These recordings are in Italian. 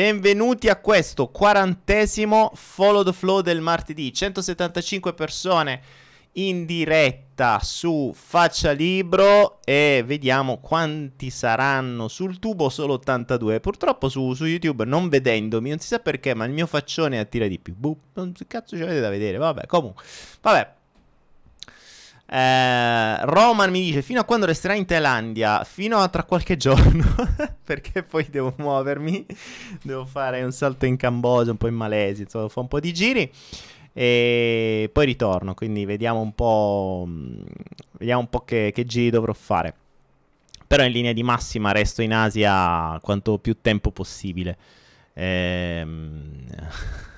Benvenuti a questo quarantesimo Follow the Flow del martedì. 175 persone in diretta su Faccia Libro e vediamo quanti saranno sul tubo, solo 82. Purtroppo su, su YouTube non vedendomi, non si sa perché, ma il mio faccione attira di più. Boh, non cazzo ci avete da vedere, vabbè, comunque. Vabbè, eh, Roman mi dice fino a quando resterà in Thailandia? Fino a tra qualche giorno, perché poi devo muovermi, devo fare un salto in Cambogia, un po' in Malesia, insomma, fa un po' di giri e poi ritorno, quindi vediamo un po', vediamo un po' che, che giri dovrò fare. Però in linea di massima resto in Asia quanto più tempo possibile. Ehm...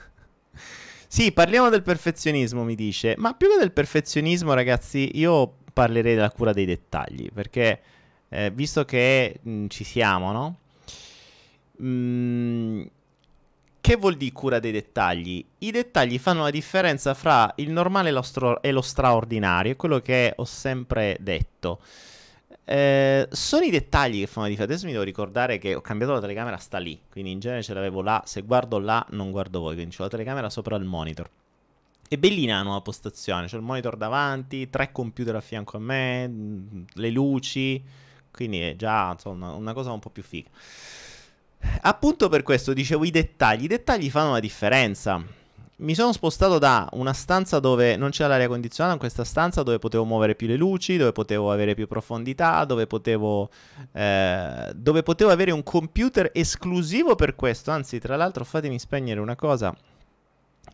Sì, parliamo del perfezionismo, mi dice. Ma più che del perfezionismo, ragazzi, io parlerei della cura dei dettagli, perché eh, visto che mh, mm, ci siamo, no? Mm, che vuol dire cura dei dettagli? I dettagli fanno la differenza fra il normale e lo, stro- e lo straordinario, è quello che ho sempre detto. Eh, sono i dettagli che fanno la differenza. Adesso mi devo ricordare che ho cambiato la telecamera, sta lì. Quindi in genere ce l'avevo là. Se guardo là, non guardo voi. Quindi ho la telecamera sopra il monitor. È bellina la nuova postazione. C'è il monitor davanti, tre computer a fianco a me, mm, le luci. Quindi è già insomma, una cosa un po' più figa. Appunto per questo dicevo i dettagli. I dettagli fanno la differenza mi sono spostato da una stanza dove non c'era l'aria condizionata, in questa stanza dove potevo muovere più le luci, dove potevo avere più profondità, dove potevo, eh, dove potevo avere un computer esclusivo per questo. Anzi, tra l'altro, fatemi spegnere una cosa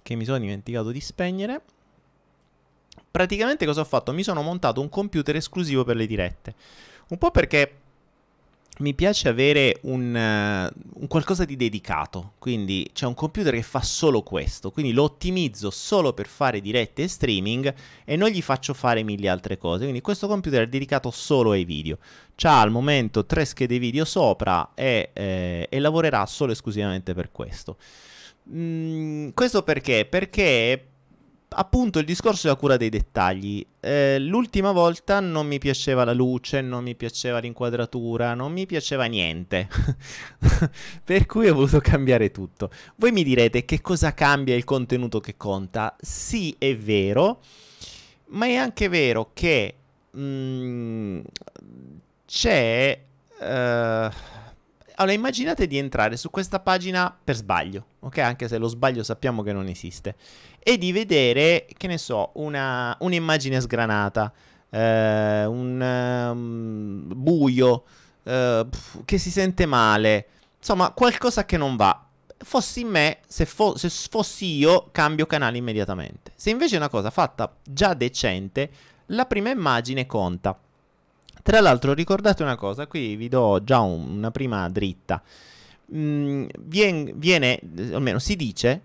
che mi sono dimenticato di spegnere. Praticamente cosa ho fatto? Mi sono montato un computer esclusivo per le dirette. Un po' perché mi piace avere un, uh, un, qualcosa di dedicato, quindi c'è un computer che fa solo questo, quindi lo ottimizzo solo per fare dirette e streaming e non gli faccio fare mille altre cose, quindi questo computer è dedicato solo ai video, c'ha al momento tre schede video sopra e, eh, e lavorerà solo esclusivamente per questo. Mm, questo perché? Perché appunto il discorso della cura dei dettagli. Eh, l'ultima volta non mi piaceva la luce, non mi piaceva l'inquadratura, non mi piaceva niente. per cui ho voluto cambiare tutto. Voi mi direte che cosa cambia il contenuto che conta? Sì, è vero, ma è anche vero che mh, mm, c'è... Uh, allora, immaginate di entrare su questa pagina per sbaglio, ok? Anche se lo sbaglio sappiamo che non esiste. E di vedere, che ne so, una, un'immagine sgranata, eh, un um, buio, eh, che si sente male, insomma, qualcosa che non va. Fossi me, se, fo- se fossi io, cambio canale immediatamente. Se invece è una cosa fatta già decente, la prima immagine conta. Tra l'altro ricordate una cosa, qui vi do già un, una prima dritta. Mm, viene, viene, almeno si dice,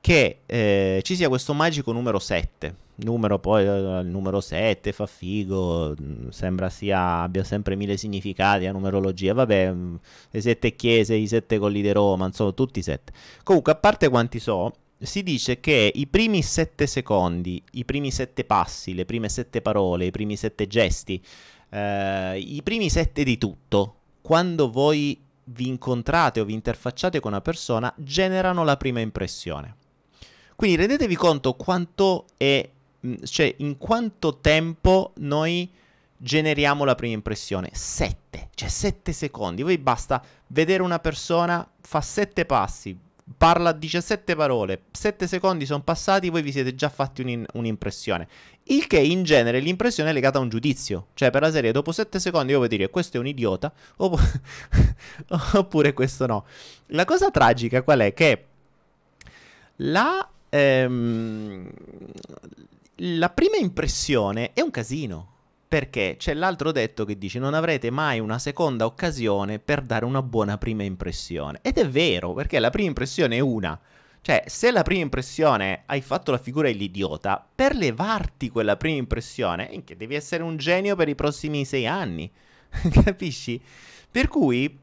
che eh, ci sia questo magico numero 7. Numero poi eh, il numero 7 fa figo, mm, sembra sia, abbia sempre mille significati la numerologia. Vabbè, mm, le sette chiese, i sette colli di Roma, insomma, tutti sette. Comunque, a parte quanti so, si dice che i primi sette secondi, i primi sette passi, le prime sette parole, i primi sette gesti eh, i primi sette di tutto, quando voi vi incontrate o vi interfacciate con una persona, generano la prima impressione. Quindi rendetevi conto quanto è, mm, cioè in quanto tempo noi generiamo la prima impressione. Sette, cioè sette secondi. Voi basta vedere una persona, fa sette passi, parla 17 parole, 7 secondi sono passati, voi vi siete già fatti un un'impressione. Il che in genere l'impressione è legata a un giudizio, cioè per la serie dopo 7 secondi io vuoi dire questo è un idiota opp- oppure questo no. La cosa tragica qual è? Che la, ehm, la prima impressione è un casino. Perché c'è l'altro detto che dice non avrete mai una seconda occasione per dare una buona prima impressione. Ed è vero, perché la prima impressione è una. Cioè, se la prima impressione hai fatto la figura dell'idiota, per levarti quella prima impressione, devi essere un genio per i prossimi sei anni. Capisci? Per cui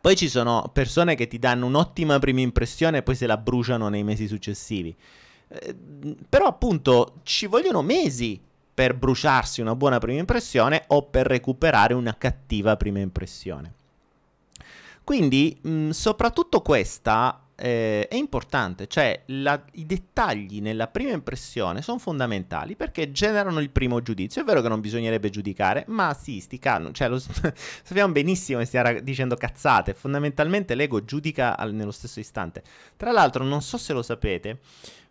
poi ci sono persone che ti danno un'ottima prima impressione e poi se la bruciano nei mesi successivi. Eh, però appunto ci vogliono mesi per bruciarsi una buona prima impressione o per recuperare una cattiva prima impressione. Quindi, mh, soprattutto questa eh, è importante, cioè la, i dettagli nella prima impressione sono fondamentali perché generano il primo giudizio. È vero che non bisognerebbe giudicare, ma sì, sti cano, cioè lo, sappiamo benissimo che stia dicendo cazzate, fondamentalmente l'ego giudica al, nello stesso istante. Tra l'altro, non so se lo sapete,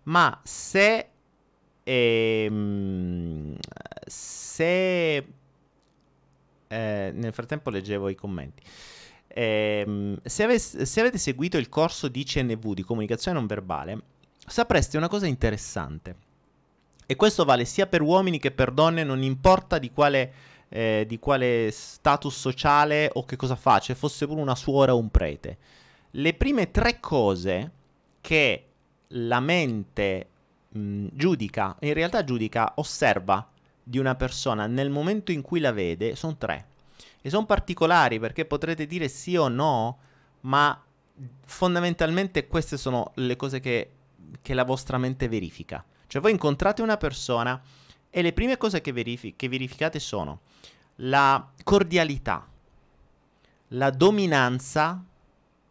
ma se... Ehm, se... Eh, nel frattempo leggevo i commenti. Eh, se, avesse, se, avete seguito il corso di CNV di comunicazione non verbale, sapreste una cosa interessante. E questo vale sia per uomini che per donne, non importa di quale, eh, di quale status sociale o che cosa faccia, fosse pure una suora o un prete. Le prime tre cose che la mente mh, giudica, in realtà giudica, osserva di una persona nel momento in cui la vede, sono tre. E sono particolari perché potrete dire sì o no, ma fondamentalmente queste sono le cose che, che la vostra mente verifica. Cioè voi incontrate una persona e le prime cose che, verifi- che verificate sono la cordialità, la dominanza,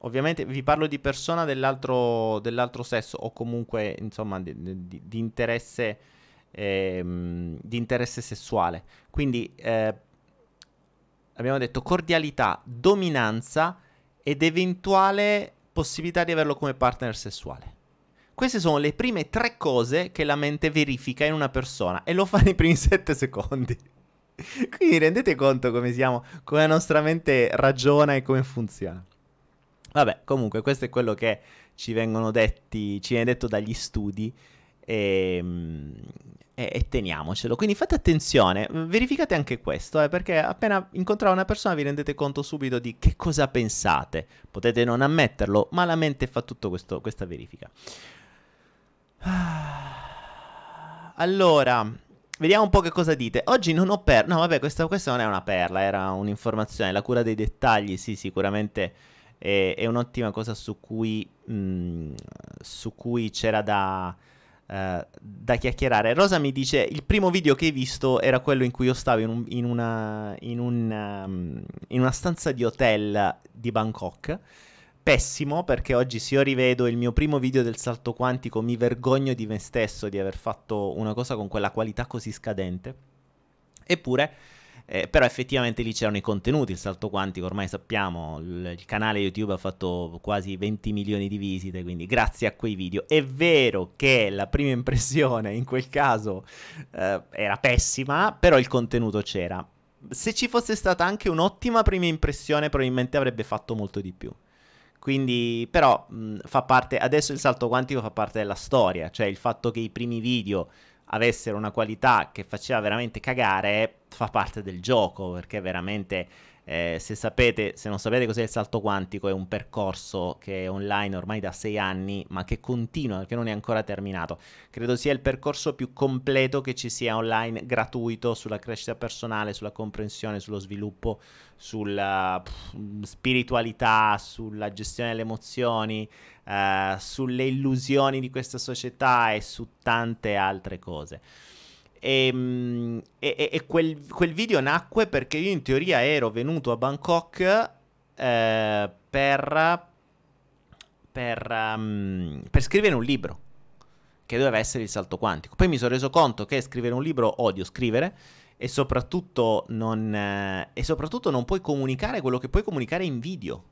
ovviamente vi parlo di persona dell'altro, dell'altro sesso o comunque insomma di, di, di, interesse, ehm, di interesse sessuale. Quindi eh, abbiamo detto cordialità, dominanza ed eventuale possibilità di averlo come partner sessuale. Queste sono le prime tre cose che la mente verifica in una persona e lo fa nei primi sette secondi. Quindi rendete conto come siamo, come la nostra mente ragiona e come funziona. Vabbè, comunque questo è quello che ci vengono detti, ci viene detto dagli studi e, ehm, e, e, teniamocelo. Quindi fate attenzione, verificate anche questo, eh, perché appena incontrate una persona vi rendete conto subito di che cosa pensate. Potete non ammetterlo, ma la mente fa tutta questa verifica. Allora, vediamo un po' che cosa dite. Oggi non ho perla. No, vabbè, questa, questa, non è una perla, era un'informazione. La cura dei dettagli, sì, sicuramente è, è un'ottima cosa su cui, mh, mm, su cui c'era da eh, da chiacchierare. Rosa mi dice: Il primo video che hai visto era quello in cui io stavo in, un, in, una, in, un, um, in una stanza di hotel di Bangkok. Pessimo perché oggi se io rivedo il mio primo video del salto quantico mi vergogno di me stesso di aver fatto una cosa con quella qualità così scadente. Eppure eh, però effettivamente lì c'erano i contenuti, il salto quantico, ormai sappiamo, il, il, canale YouTube ha fatto quasi 20 milioni di visite, quindi grazie a quei video. È vero che la prima impressione in quel caso eh, era pessima, però il contenuto c'era. Se ci fosse stata anche un'ottima prima impressione, probabilmente avrebbe fatto molto di più. Quindi, però, mh, fa parte, adesso il salto quantico fa parte della storia, cioè il fatto che i primi video avessero una qualità che faceva veramente cagare fa parte del gioco perché veramente eh, se sapete se non sapete cos'è il salto quantico è un percorso che è online ormai da sei anni ma che continua perché non è ancora terminato. Credo sia il percorso più completo che ci sia online gratuito sulla crescita personale sulla comprensione sullo sviluppo sulla pff, spiritualità sulla gestione delle emozioni uh, sulle illusioni di questa società e su tante altre cose. Ehm, e, e, e quel, quel, video nacque perché io in teoria ero venuto a Bangkok eh, per, per, um, per scrivere un libro che doveva essere il salto quantico. Poi mi sono reso conto che scrivere un libro odio scrivere e soprattutto non, eh, e soprattutto non puoi comunicare quello che puoi comunicare in video.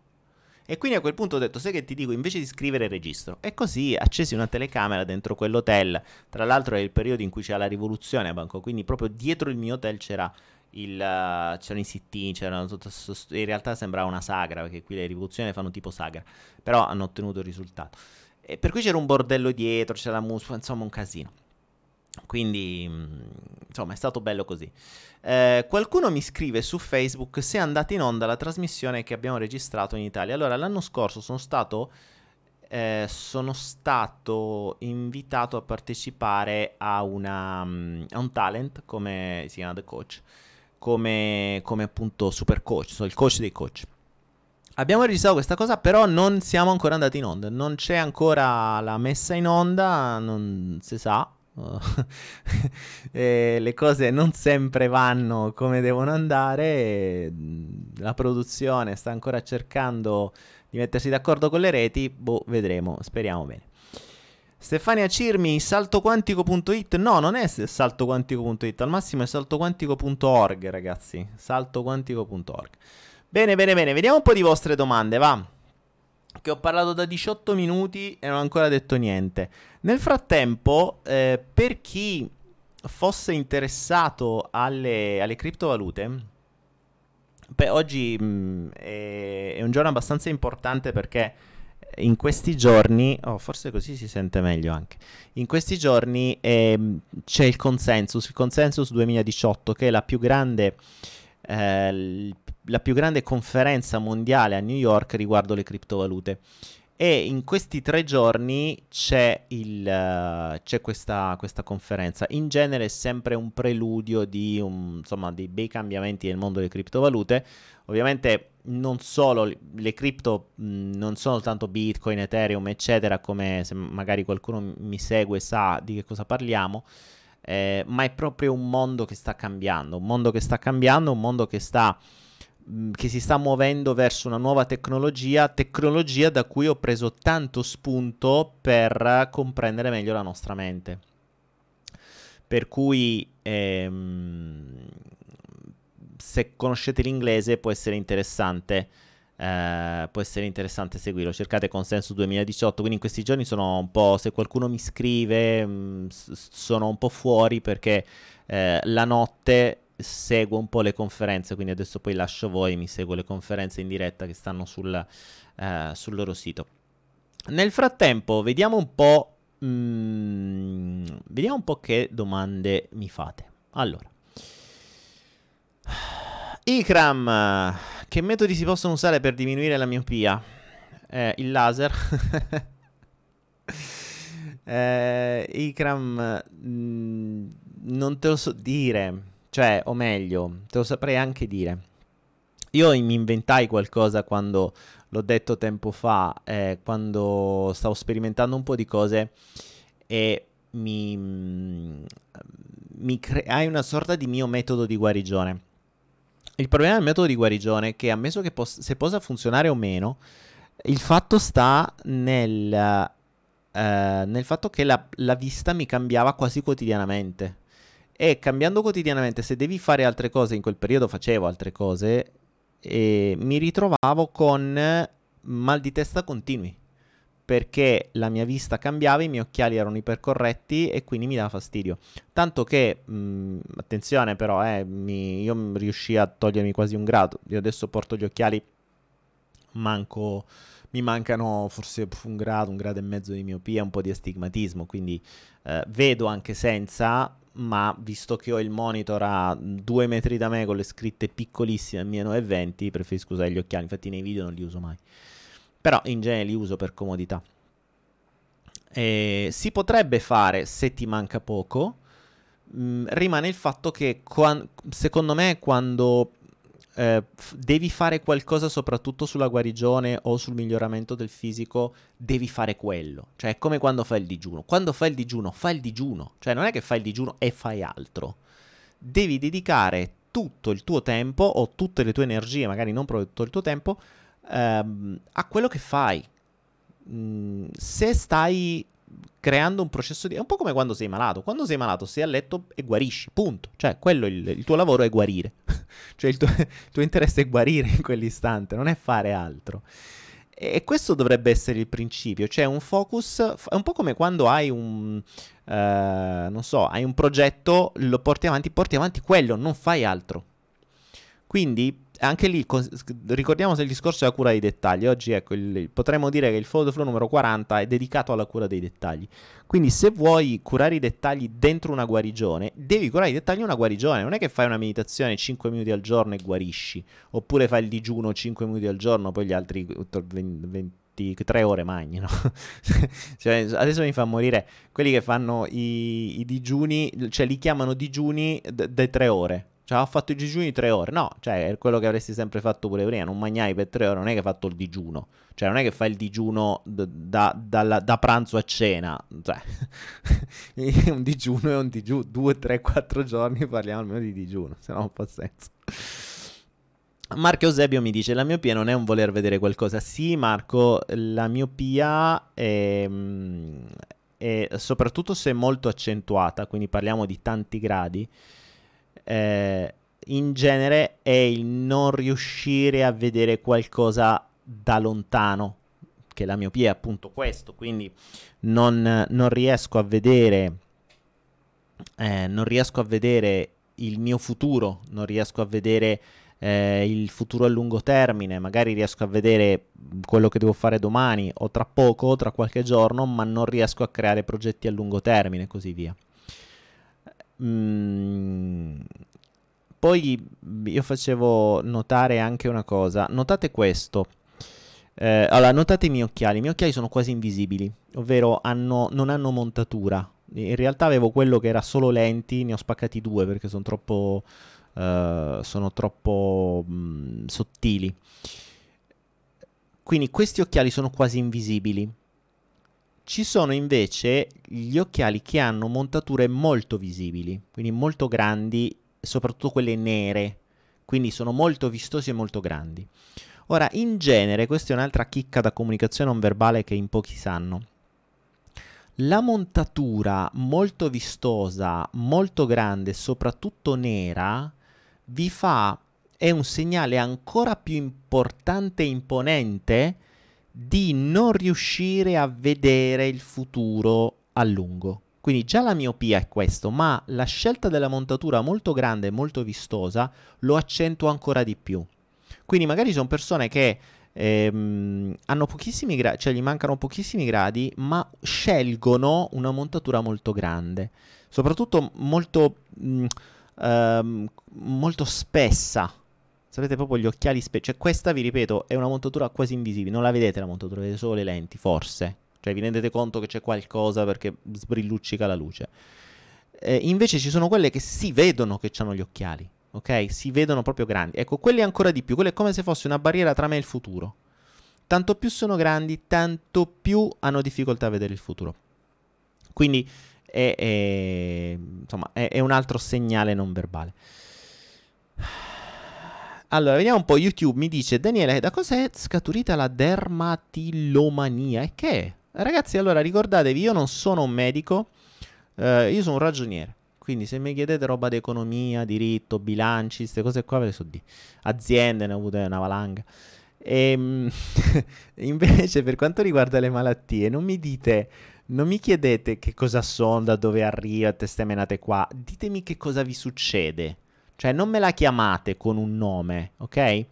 E quindi a quel punto ho detto, sai che ti dico, invece di scrivere registro. E così accesi una telecamera dentro quell'hotel. Tra l'altro è il periodo in cui c'era la rivoluzione a Bangkok, quindi proprio dietro il mio hotel c'era il, uh, c'erano i sit-in, c'erano tutto, in realtà sembrava una sagra, perché qui le rivoluzioni fanno tipo sagra, però hanno ottenuto il risultato. E per cui c'era un bordello dietro, c'era la musica, insomma un casino. Quindi, mm, insomma, è stato bello così. Eh, qualcuno mi scrive su Facebook se è andata in onda la trasmissione che abbiamo registrato in Italia. Allora, l'anno scorso sono stato, eh, sono stato invitato a partecipare a, una, um, a, un talent, come si chiama The Coach, come, come appunto super coach, sono il coach dei coach. Abbiamo registrato questa cosa, però non siamo ancora andati in onda. Non c'è ancora la messa in onda, non si sa, le cose non sempre vanno come devono andare, la produzione sta ancora cercando di mettersi d'accordo con le reti, boh, vedremo, speriamo bene. Stefania Cirmi, saltoquantico.it. No, non è saltoquantico.it, al massimo è saltoquantico.org, ragazzi. Saltoquantico.org. Bene, bene, bene, vediamo un po' di vostre domande, va. Che ho parlato da 18 minuti e non ho ancora detto niente. Nel frattempo, eh, per chi fosse interessato alle, alle criptovalute, beh, oggi mh, mm, è, è un giorno abbastanza importante perché in questi giorni, oh, forse così si sente meglio anche. In questi giorni eh, c'è il consensus, il consensus 2018, che è la più grande, eh, la più grande conferenza mondiale a New York riguardo le criptovalute. E in questi tre giorni c'è, il, uh, c'è questa, questa, conferenza. In genere è sempre un preludio di un, insomma, dei bei cambiamenti nel mondo delle criptovalute. Ovviamente non solo le cripto non sono tanto Bitcoin, Ethereum, eccetera, come se magari qualcuno mi segue sa di che cosa parliamo. Eh, ma è proprio un mondo che sta cambiando, un mondo che sta cambiando, un mondo che sta che si sta muovendo verso una nuova tecnologia, tecnologia da cui ho preso tanto spunto per comprendere meglio la nostra mente. Per cui ehm, se conoscete l'inglese può essere interessante. Eh, può essere interessante seguirlo. Cercate Consenso 2018. Quindi in questi giorni sono un po'. Se qualcuno mi scrive, mh, sono un po' fuori perché eh, la notte seguo un po' le conferenze, quindi adesso poi lascio voi, mi seguo le conferenze in diretta che stanno sul, eh, sul loro sito. Nel frattempo, vediamo un po'. Mm, vediamo un po' che domande mi fate. Allora, Ikram, che metodi si possono usare per diminuire la miopia? Eh, il laser. eh, Ikram, mm, non te lo so dire. Cioè, o meglio, te lo saprei anche dire. Io mi inventai qualcosa quando l'ho detto tempo fa, eh, quando stavo sperimentando un po' di cose e mi, mi creai una sorta di mio metodo di guarigione. Il problema del metodo di guarigione è che, ammesso che pos- se possa funzionare o meno, il fatto sta nel, eh, nel fatto che la, la vista mi cambiava quasi quotidianamente. E cambiando quotidianamente, se devi fare altre cose, in quel periodo facevo altre cose, e mi ritrovavo con mal di testa continui. Perché la mia vista cambiava, i miei occhiali erano ipercorretti e quindi mi dava fastidio. Tanto che, mh, attenzione però, eh, mi, io riuscii a togliermi quasi un grado. Io adesso porto gli occhiali, manco mi mancano forse un grado, un grado e mezzo di miopia, un po' di astigmatismo, quindi eh, vedo anche senza, ma visto che ho il monitor a due metri da me con le scritte piccolissime a meno 20, preferisco usare gli occhiali, infatti nei video non li uso mai. Però in genere li uso per comodità. E si potrebbe fare se ti manca poco. Mh, mm, rimane il fatto che qua- secondo me quando eh, f- devi fare qualcosa soprattutto sulla guarigione o sul miglioramento del fisico, devi fare quello. Cioè è come quando fai il digiuno. Quando fai il digiuno, fai il digiuno. Cioè non è che fai il digiuno e fai altro. Devi dedicare tutto il tuo tempo o tutte le tue energie, magari non proprio tutto il tuo tempo, ehm, a quello che fai. Mm, se stai creando un processo di... È un po' come quando sei malato. Quando sei malato sei a letto e guarisci, punto. Cioè, quello il, il tuo lavoro è guarire. Cioè, il tuo, il tuo, interesse è guarire in quell'istante, non è fare altro. E questo dovrebbe essere il principio, cioè un focus, è un po' come quando hai un, uh, non so, hai un progetto, lo porti avanti, porti avanti quello, non fai altro. Quindi anche lì ricordiamo se il discorso è la cura dei dettagli. Oggi ecco, il, potremmo dire che il follow flow numero 40 è dedicato alla cura dei dettagli. Quindi se vuoi curare i dettagli dentro una guarigione, devi curare i dettagli in una guarigione. Non è che fai una meditazione 5 minuti al giorno e guarisci, oppure fai il digiuno 5 minuti al giorno, poi gli altri 23 ore magni, no? cioè, adesso mi fa morire quelli che fanno i, i digiuni, cioè li chiamano digiuni da 3 ore Cioè, ho fatto i digiuni tre ore. No, cioè, è quello che avresti sempre fatto pure prima. Non mangiai per tre ore, non è che hai fatto il digiuno. Cioè, non è che fai il digiuno d- da, da, da, pranzo a cena. Cioè, un digiuno è un digiuno. Due, tre, quattro giorni parliamo almeno di digiuno, se no non fa senso. Marco Eusebio mi dice: La miopia non è un voler vedere qualcosa. Sì, Marco, la miopia è, è soprattutto se molto accentuata, quindi parliamo di tanti gradi eh, in genere è il non riuscire a vedere qualcosa da lontano, che la miopia è appunto questo, quindi non, non riesco a vedere, eh, non riesco a vedere il mio futuro, non riesco a vedere eh, il futuro a lungo termine, magari riesco a vedere quello che devo fare domani o tra poco, o tra qualche giorno, ma non riesco a creare progetti a lungo termine e così via. Mm, poi io facevo notare anche una cosa, notate questo. Eh, allora, notate i miei occhiali, i miei occhiali sono quasi invisibili, ovvero hanno, non hanno montatura. In realtà avevo quello che era solo lenti, ne ho spaccati due perché sono troppo, uh, sono troppo mh, mm, sottili. Quindi questi occhiali sono quasi invisibili. Ci sono invece gli occhiali che hanno montature molto visibili, quindi molto grandi, soprattutto quelle nere, quindi sono molto vistosi e molto grandi. Ora, in genere, questa è un'altra chicca da comunicazione non verbale che in pochi sanno. La montatura molto vistosa, molto grande, soprattutto nera, vi fa è un segnale ancora più importante e imponente di non riuscire a vedere il futuro a lungo. Quindi già la miopia è questo, ma la scelta della montatura molto grande e molto vistosa lo accentua ancora di più. Quindi magari sono persone che ehm, hanno pochissimi gradi, cioè gli mancano pochissimi gradi, ma scelgono una montatura molto grande, soprattutto molto, mh, mm, ehm, molto spessa, Sapete proprio gli occhiali specchi. Cioè, questa, vi ripeto, è una montatura quasi invisibile. Non la vedete la montatura, vedete solo le lenti, forse. Cioè, vi rendete conto che c'è qualcosa perché sbrilluccica la luce. Eh, invece ci sono quelle che si vedono che hanno gli occhiali. Ok? Si vedono proprio grandi. Ecco, quelle ancora di più. Quelle è come se fosse una barriera tra me e il futuro. Tanto più sono grandi, tanto più hanno difficoltà a vedere il futuro. Quindi è, è, insomma, è, è un altro segnale non verbale. Allora, vediamo un po'. YouTube mi dice: Daniele, da cosa è scaturita la dermatilomania? E che è? Ragazzi, allora ricordatevi, io non sono un medico, eh, io sono un ragioniere. Quindi se mi chiedete roba di economia, diritto, bilanci, queste cose qua ve le so di. Aziende, ne ho avute una valanga. E, ehm, invece per quanto riguarda le malattie, non mi dite, non mi chiedete che cosa sono, da dove arriva, teste menate qua, ditemi che cosa vi succede. Cioè, non me la chiamate con un nome, ok? Eh,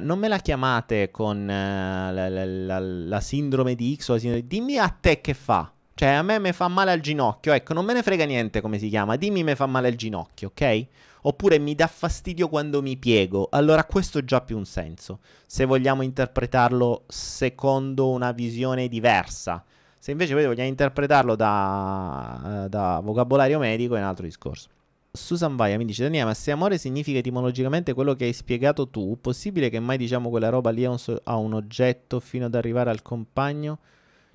non me la chiamate con eh, la, la, la, sindrome di X o la sindrome di... Dimmi a te che fa. Cioè, a me mi fa male al ginocchio. Ecco, non me ne frega niente come si chiama. Dimmi mi fa male al ginocchio, ok? Oppure mi dà fastidio quando mi piego. Allora questo già più un senso. Se vogliamo interpretarlo secondo una visione diversa. Se invece vogliamo interpretarlo da, eh, da vocabolario medico è un altro discorso. Susan Vaia mi dice Daniele ma se amore significa etimologicamente quello che hai spiegato tu possibile che mai diciamo quella roba lì a un, so- un oggetto fino ad arrivare al compagno?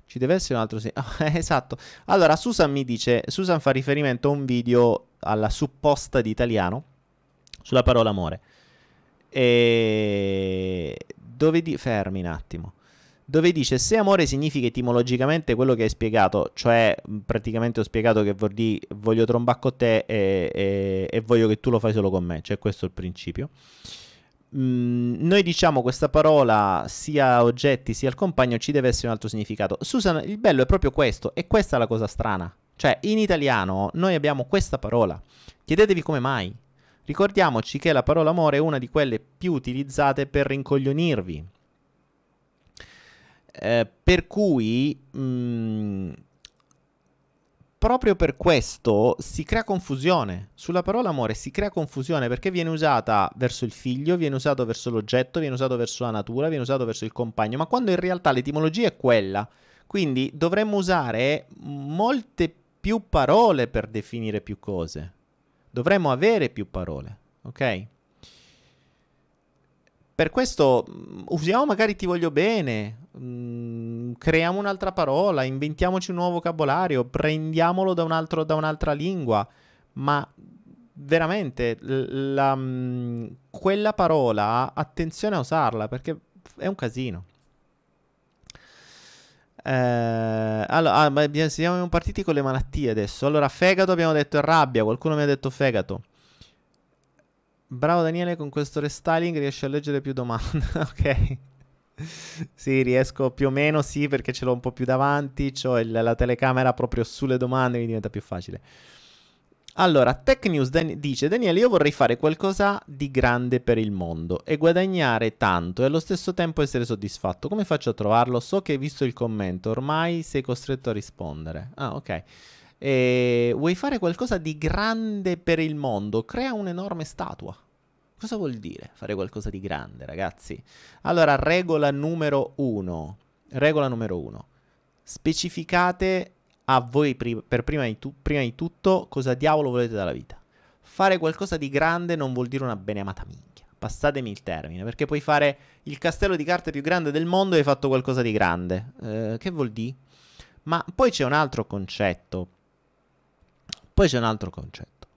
Ci deve essere un altro sì. esatto. Allora Susan mi dice Susan fa riferimento a un video alla supposta di italiano sulla parola amore. E dove di fermi un attimo dove dice se amore significa etimologicamente quello che hai spiegato, cioè praticamente ho spiegato che dire voglio trombare con te e, e, e, voglio che tu lo fai solo con me, cioè questo è il principio. Mm, noi diciamo questa parola sia a oggetti sia al compagno ci deve essere un altro significato. Susan, il bello è proprio questo e questa è la cosa strana. Cioè in italiano noi abbiamo questa parola. Chiedetevi come mai. Ricordiamoci che la parola amore è una di quelle più utilizzate per rincoglionirvi eh, per cui mh, mm, proprio per questo si crea confusione. Sulla parola amore si crea confusione perché viene usata verso il figlio, viene usato verso l'oggetto, viene usato verso la natura, viene usato verso il compagno, ma quando in realtà l'etimologia è quella. Quindi dovremmo usare molte più parole per definire più cose. Dovremmo avere più parole. ok? Per questo mm, usiamo magari ti voglio bene, mh, mm, creiamo un'altra parola, inventiamoci un nuovo vocabolario, prendiamolo da, un altro, da un'altra lingua, ma veramente la, mh, mm, quella parola, attenzione a usarla perché è un casino. Eh, allora, ah, siamo partiti con le malattie adesso. Allora, fegato abbiamo detto è rabbia. Qualcuno mi ha detto fegato. Bravo Daniele, con questo restyling riesci a leggere più domande. ok. Sì, riesco più o meno, sì, perché ce l'ho un po' più davanti. Ho il, la telecamera proprio sulle domande, mi diventa più facile. Allora, Tech News Dan- dice: Daniele, io vorrei fare qualcosa di grande per il mondo e guadagnare tanto e allo stesso tempo essere soddisfatto. Come faccio a trovarlo? So che hai visto il commento, ormai sei costretto a rispondere. Ah, ok. E vuoi fare qualcosa di grande per il mondo? Crea un'enorme statua. Cosa vuol dire fare qualcosa di grande, ragazzi? Allora, regola numero uno. Regola numero uno. Specificate a voi pri- per prima di, tu- prima di tutto cosa diavolo volete dalla vita. Fare qualcosa di grande non vuol dire una beneamata minchia. Passatemi il termine, perché puoi fare il castello di carte più grande del mondo e hai fatto qualcosa di grande. Eh, che vuol dire? Ma poi c'è un altro concetto. Poi c'è un altro concetto.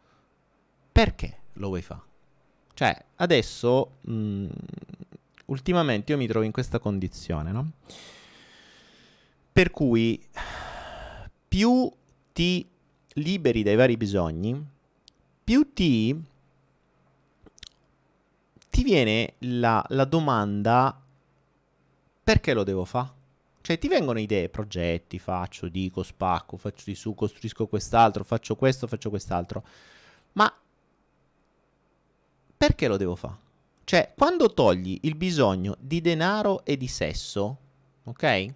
Perché lo vuoi fare? Cioè, adesso, mh, mm, ultimamente io mi trovo in questa condizione, no? Per cui più ti liberi dai vari bisogni, più ti, ti viene la, la domanda perché lo devo fare? Cioè ti vengono idee, progetti, faccio, dico, spacco, faccio di su, costruisco quest'altro, faccio questo, faccio quest'altro. Ma perché lo devo fare? Cioè, quando togli il bisogno di denaro e di sesso, ok?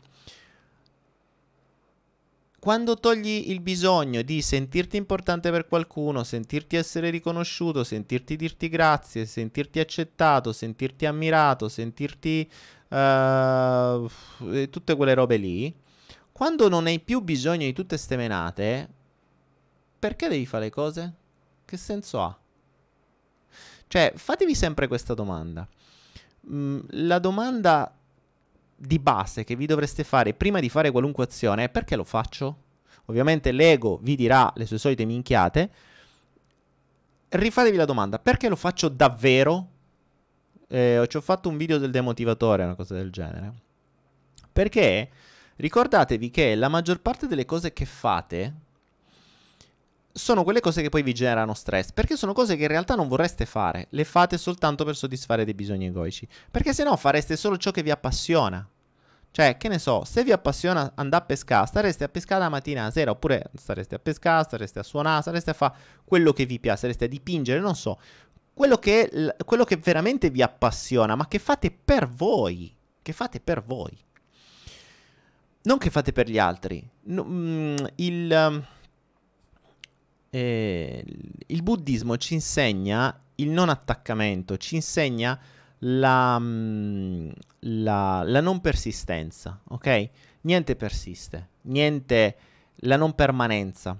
quando togli il bisogno di sentirti importante per qualcuno, sentirti essere riconosciuto, sentirti dirti grazie, sentirti accettato, sentirti ammirato, sentirti uh, tutte quelle robe lì, quando non hai più bisogno di tutte ste menate, perché devi fare le cose? Che senso ha? Cioè, fatevi sempre questa domanda. Mm, la domanda di base che vi dovreste fare prima di fare qualunque azione è perché lo faccio? Ovviamente l'ego vi dirà le sue solite minchiate. Rifatevi la domanda, perché lo faccio davvero? Eh, ci ho fatto un video del demotivatore, una cosa del genere. Perché ricordatevi che la maggior parte delle cose che fate sono quelle cose che poi vi generano stress, perché sono cose che in realtà non vorreste fare, le fate soltanto per soddisfare dei bisogni egoici, perché se no fareste solo ciò che vi appassiona. Cioè, che ne so, se vi appassiona andare a pescare, stareste a pescare la mattina alla sera, oppure stareste a pescare, stareste a suonare, stareste a fare quello che vi piace, stareste a dipingere, non so, quello che, quello che veramente vi appassiona, ma che fate per voi, che fate per voi. Non che fate per gli altri. No, mm, il eh, il buddismo ci insegna il non attaccamento, ci insegna la, mm, la, la non persistenza, ok? Niente persiste, niente la non permanenza,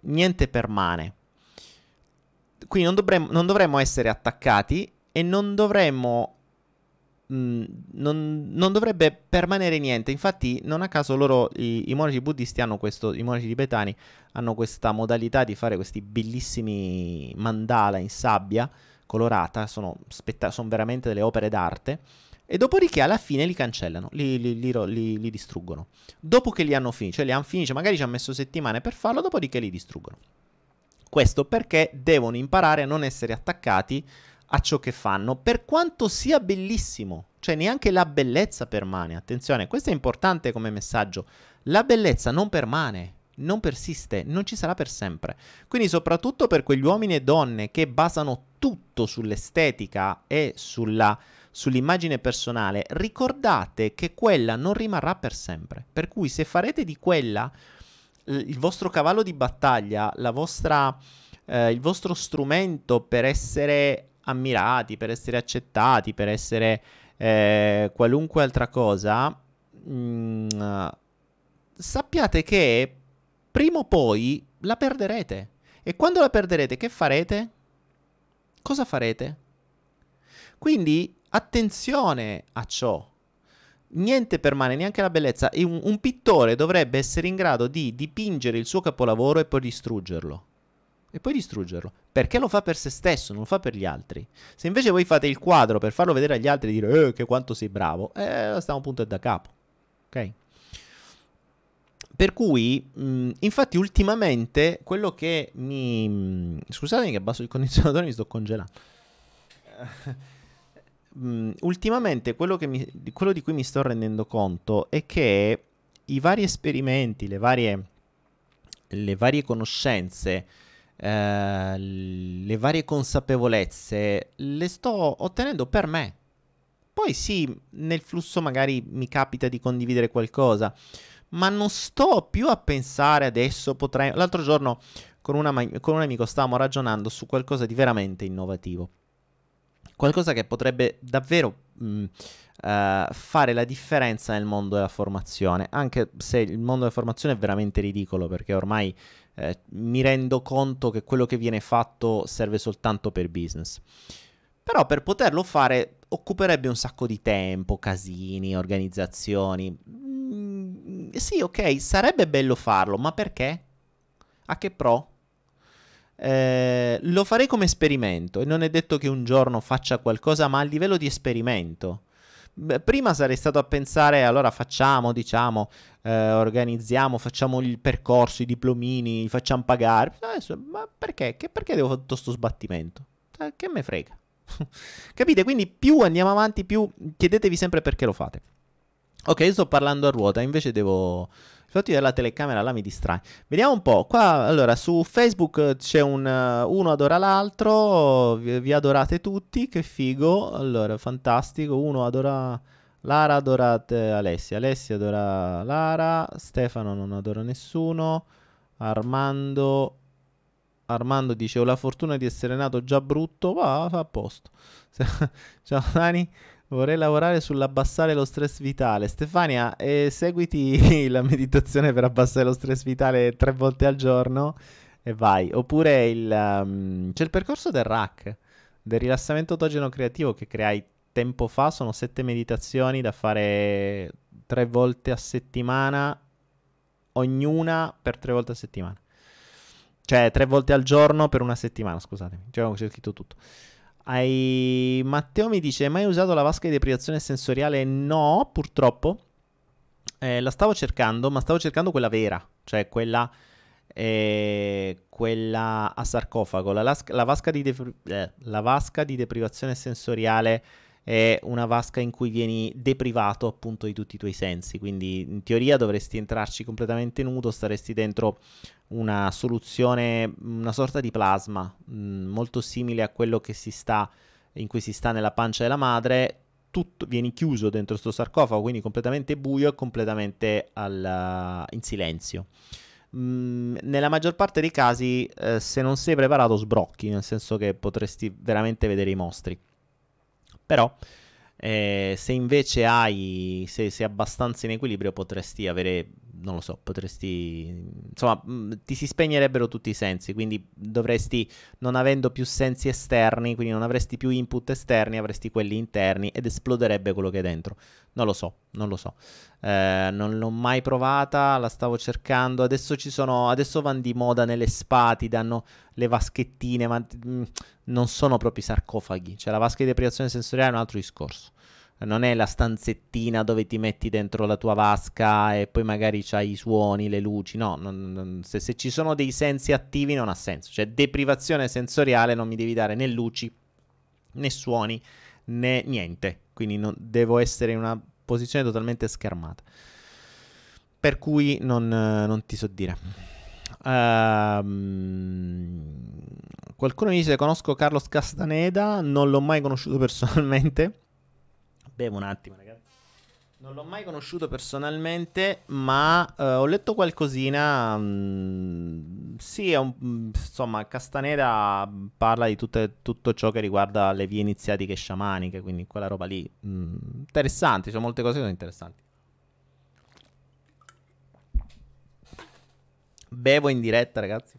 niente permane. Quindi non dovremmo, non dovremmo essere attaccati e non dovremmo Mm, non, non, dovrebbe permanere niente. Infatti, non a caso loro, i, i, monaci buddisti hanno questo, i monaci tibetani hanno questa modalità di fare questi bellissimi mandala in sabbia colorata, sono, spetta- sono veramente delle opere d'arte. E dopodiché alla fine li cancellano, li, li, li, li distruggono. Dopo che li hanno finiti, cioè li hanno finiti, magari ci hanno messo settimane per farlo, dopodiché li distruggono. Questo perché devono imparare a non essere attaccati a ciò che fanno, per quanto sia bellissimo. Cioè neanche la bellezza permane. Attenzione, questo è importante come messaggio. La bellezza non permane, non persiste, non ci sarà per sempre. Quindi soprattutto per quegli uomini e donne che basano tutto sull'estetica e sulla, sull'immagine personale, ricordate che quella non rimarrà per sempre. Per cui se farete di quella il vostro cavallo di battaglia, vostra, eh, il vostro strumento per essere ammirati, per essere accettati, per essere eh, qualunque altra cosa, mh, mm, sappiate che prima o poi la perderete. E quando la perderete, che farete? cosa farete? Quindi attenzione a ciò. Niente permane, neanche la bellezza. Un, un, pittore dovrebbe essere in grado di dipingere il suo capolavoro e poi distruggerlo. E poi distruggerlo. Perché lo fa per se stesso, non lo fa per gli altri. Se invece voi fate il quadro per farlo vedere agli altri e dire eh, che quanto sei bravo, eh, stiamo punto da capo. Ok? Per cui, mh, infatti, ultimamente quello che mi. Mh, scusatemi che abbasso il condizionatore, mi sto congelando. mh, ultimamente quello, mi, quello, di cui mi sto rendendo conto è che i vari esperimenti, le varie, le varie conoscenze, eh, le varie consapevolezze le sto ottenendo per me. Poi sì, nel flusso magari mi capita di condividere qualcosa ma non sto più a pensare adesso potrei... L'altro giorno con, una, con un amico stavamo ragionando su qualcosa di veramente innovativo, qualcosa che potrebbe davvero mh, uh, fare la differenza nel mondo della formazione, anche se il mondo della formazione è veramente ridicolo perché ormai eh, mi rendo conto che quello che viene fatto serve soltanto per business. Però per poterlo fare occuperebbe un sacco di tempo, casini, organizzazioni sì, ok, sarebbe bello farlo, ma perché? A che pro? Eh, lo farei come esperimento e non è detto che un giorno faccia qualcosa, ma a livello di esperimento. Beh, prima sarei stato a pensare, allora facciamo, diciamo, eh, organizziamo, facciamo il percorso, i diplomini, li facciamo pagare. Adesso, ma perché? Che, perché devo fare tutto questo sbattimento? Eh, che me frega? Capite? Quindi più andiamo avanti, più chiedetevi sempre perché lo fate. Ok, sto parlando a ruota, invece devo... Il fatto della telecamera là mi distrae. Vediamo un po'. Qua, allora, su Facebook c'è un... Uh, uno adora l'altro, vi, vi, adorate tutti, che figo. Allora, fantastico. Uno adora... Lara adora Alessia, Alessia adora Lara, Stefano non adora nessuno, Armando... Armando dice ho la fortuna di essere nato già brutto, va, fa a posto. Ciao Dani. Vorrei lavorare sull'abbassare lo stress vitale. Stefania, eh, seguiti la meditazione per abbassare lo stress vitale tre volte al giorno e vai. Oppure il, um, c'è il percorso del RAC, del rilassamento autogeno creativo che creai tempo fa. Sono sette meditazioni da fare tre volte a settimana, ognuna per tre volte a settimana. Cioè, tre volte al giorno per una settimana, scusatemi. Cioè, c'è scritto tutto. Hai... Matteo mi dice: Hai mai usato la vasca di deprivazione sensoriale? No, purtroppo. Eh, la stavo cercando, ma stavo cercando quella vera, cioè quella, eh, quella a sarcofago. La, las- la, vasca depri- eh, la, vasca di deprivazione sensoriale è una vasca in cui vieni deprivato appunto di tutti i tuoi sensi. Quindi in teoria dovresti entrarci completamente nudo, staresti dentro una soluzione, una sorta di plasma, mh, mm, molto simile a quello sta, in cui si sta nella pancia della madre, tutto, vieni chiuso dentro questo sarcofago, quindi completamente buio e completamente al, in silenzio. Mm, nella maggior parte dei casi, eh, se non sei preparato, sbrocchi, nel senso che potresti veramente vedere i mostri. Però eh, se invece hai, se sei abbastanza in equilibrio, potresti avere, non lo so, potresti, insomma, mm, ti si spegnerebbero tutti i sensi, quindi dovresti, non avendo più sensi esterni, quindi non avresti più input esterni, avresti quelli interni ed esploderebbe quello che è dentro. Non lo so, non lo so. Eh, non l'ho mai provata, la stavo cercando. Adesso ci sono, adesso vanno di moda nelle spa, ti danno le vaschettine, ma mh, mm, non sono proprio sarcofaghi. Cioè la vasca di deprivazione sensoriale è un altro discorso. Non è la stanzettina dove ti metti dentro la tua vasca e poi magari c'hai i suoni, le luci. No, non, non, se, se ci sono dei sensi attivi non ha senso. Cioè deprivazione sensoriale non mi devi dare né luci, né suoni, né niente. Quindi non, devo essere in una posizione totalmente schermata. Per cui non, non ti so dire. Uh, qualcuno mi dice conosco Carlos Castaneda, non l'ho mai conosciuto personalmente. Bevo un attimo, ragazzi. Non l'ho mai conosciuto personalmente, ma uh, ho letto qualcosina. Mh, mm, sì, un, insomma, Castaneda parla di tutte, tutto ciò che riguarda le vie iniziatiche sciamaniche, quindi quella roba lì. Mh, mm, interessanti, c'è molte cose che sono interessanti. Bevo in diretta, ragazzi.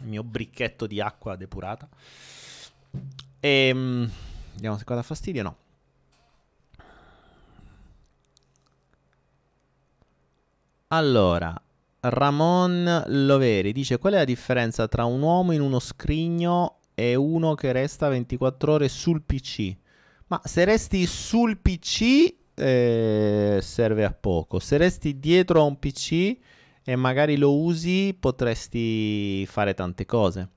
Il mio bricchetto di acqua depurata. E, ehm, vediamo se qua dà fastidio, no. Allora, Ramon Loveri dice qual è la differenza tra un uomo in uno scrigno e uno che resta 24 ore sul PC? Ma se resti sul PC eh, serve a poco. Se resti dietro a un PC e magari lo usi, potresti fare tante cose.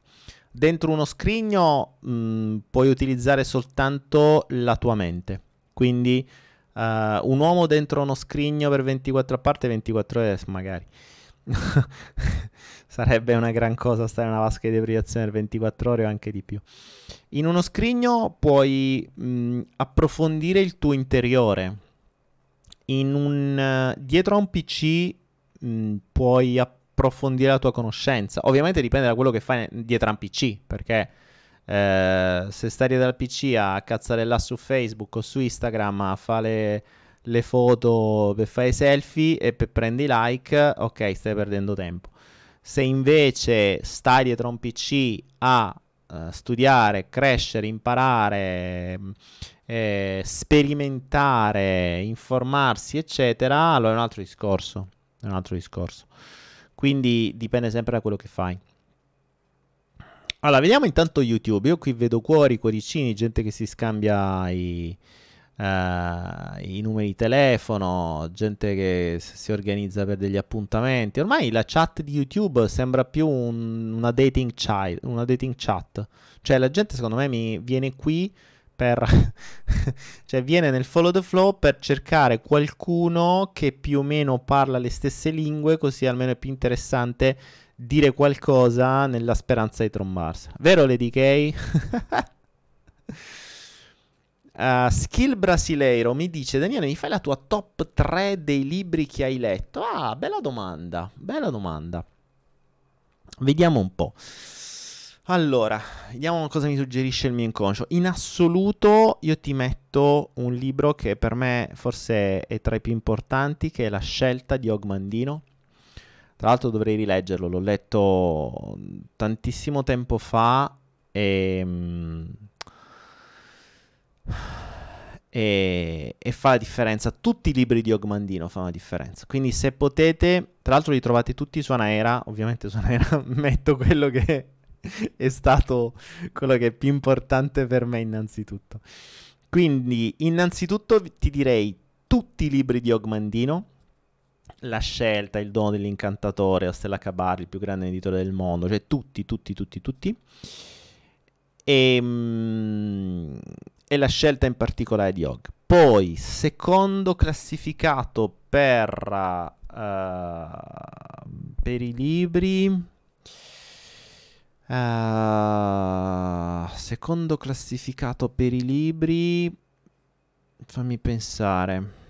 Dentro uno scrigno mh, mm, puoi utilizzare soltanto la tua mente. Quindi uh, un uomo dentro uno scrigno per 24 a parte 24 ore magari. Sarebbe una gran cosa stare in una vasca di deprivazione per 24 ore o anche di più. In uno scrigno puoi mh, approfondire il tuo interiore. In un, uh, dietro a un PC mh, puoi approfondire la tua conoscenza. Ovviamente dipende da quello che fai dietro a un PC, perché eh, se stai dietro al PC a cazzare là su Facebook o su Instagram a fare le foto per fare selfie e per prendere i like, ok, stai perdendo tempo. Se invece stai dietro un PC a uh, studiare, crescere, imparare, eh, sperimentare, informarsi, eccetera, allora è un altro discorso. È un altro discorso. Quindi dipende sempre da quello che fai. Allora, vediamo intanto YouTube. Io qui vedo cuori, cuoricini, gente che si scambia i, uh, i numeri di telefono, gente che si organizza per degli appuntamenti. Ormai la chat di YouTube sembra più un, una, dating child, una dating chat. Cioè la gente secondo me mi viene qui per... cioè viene nel follow the flow per cercare qualcuno che più o meno parla le stesse lingue, così almeno è più interessante dire qualcosa nella speranza di trombarsi. Vero Lady Kay? Uh, Skill Brasileiro mi dice Daniele mi fai la tua top 3 dei libri che hai letto? Ah, bella domanda, bella domanda. Vediamo un po'. Allora, vediamo cosa mi suggerisce il mio inconscio. In assoluto io ti metto un libro che per me forse è tra i più importanti, che è La scelta di Ogmandino. Tra l'altro dovrei rileggerlo, l'ho letto tantissimo tempo fa e... E, e, fa la differenza. Tutti i libri di Ogmandino fanno la differenza. Quindi se potete, tra l'altro li trovate tutti su Anaera, ovviamente su Anaera metto quello che è stato quello che è più importante per me innanzitutto. Quindi innanzitutto ti direi tutti i libri di Ogmandino, La scelta, Il dono dell'incantatore, Ostella Cabarri, il più grande editore del mondo, cioè tutti, tutti, tutti, tutti. E, mm, e la scelta in particolare di Og. Poi, secondo classificato per, uh, per i libri, uh, secondo classificato per i libri, fammi pensare.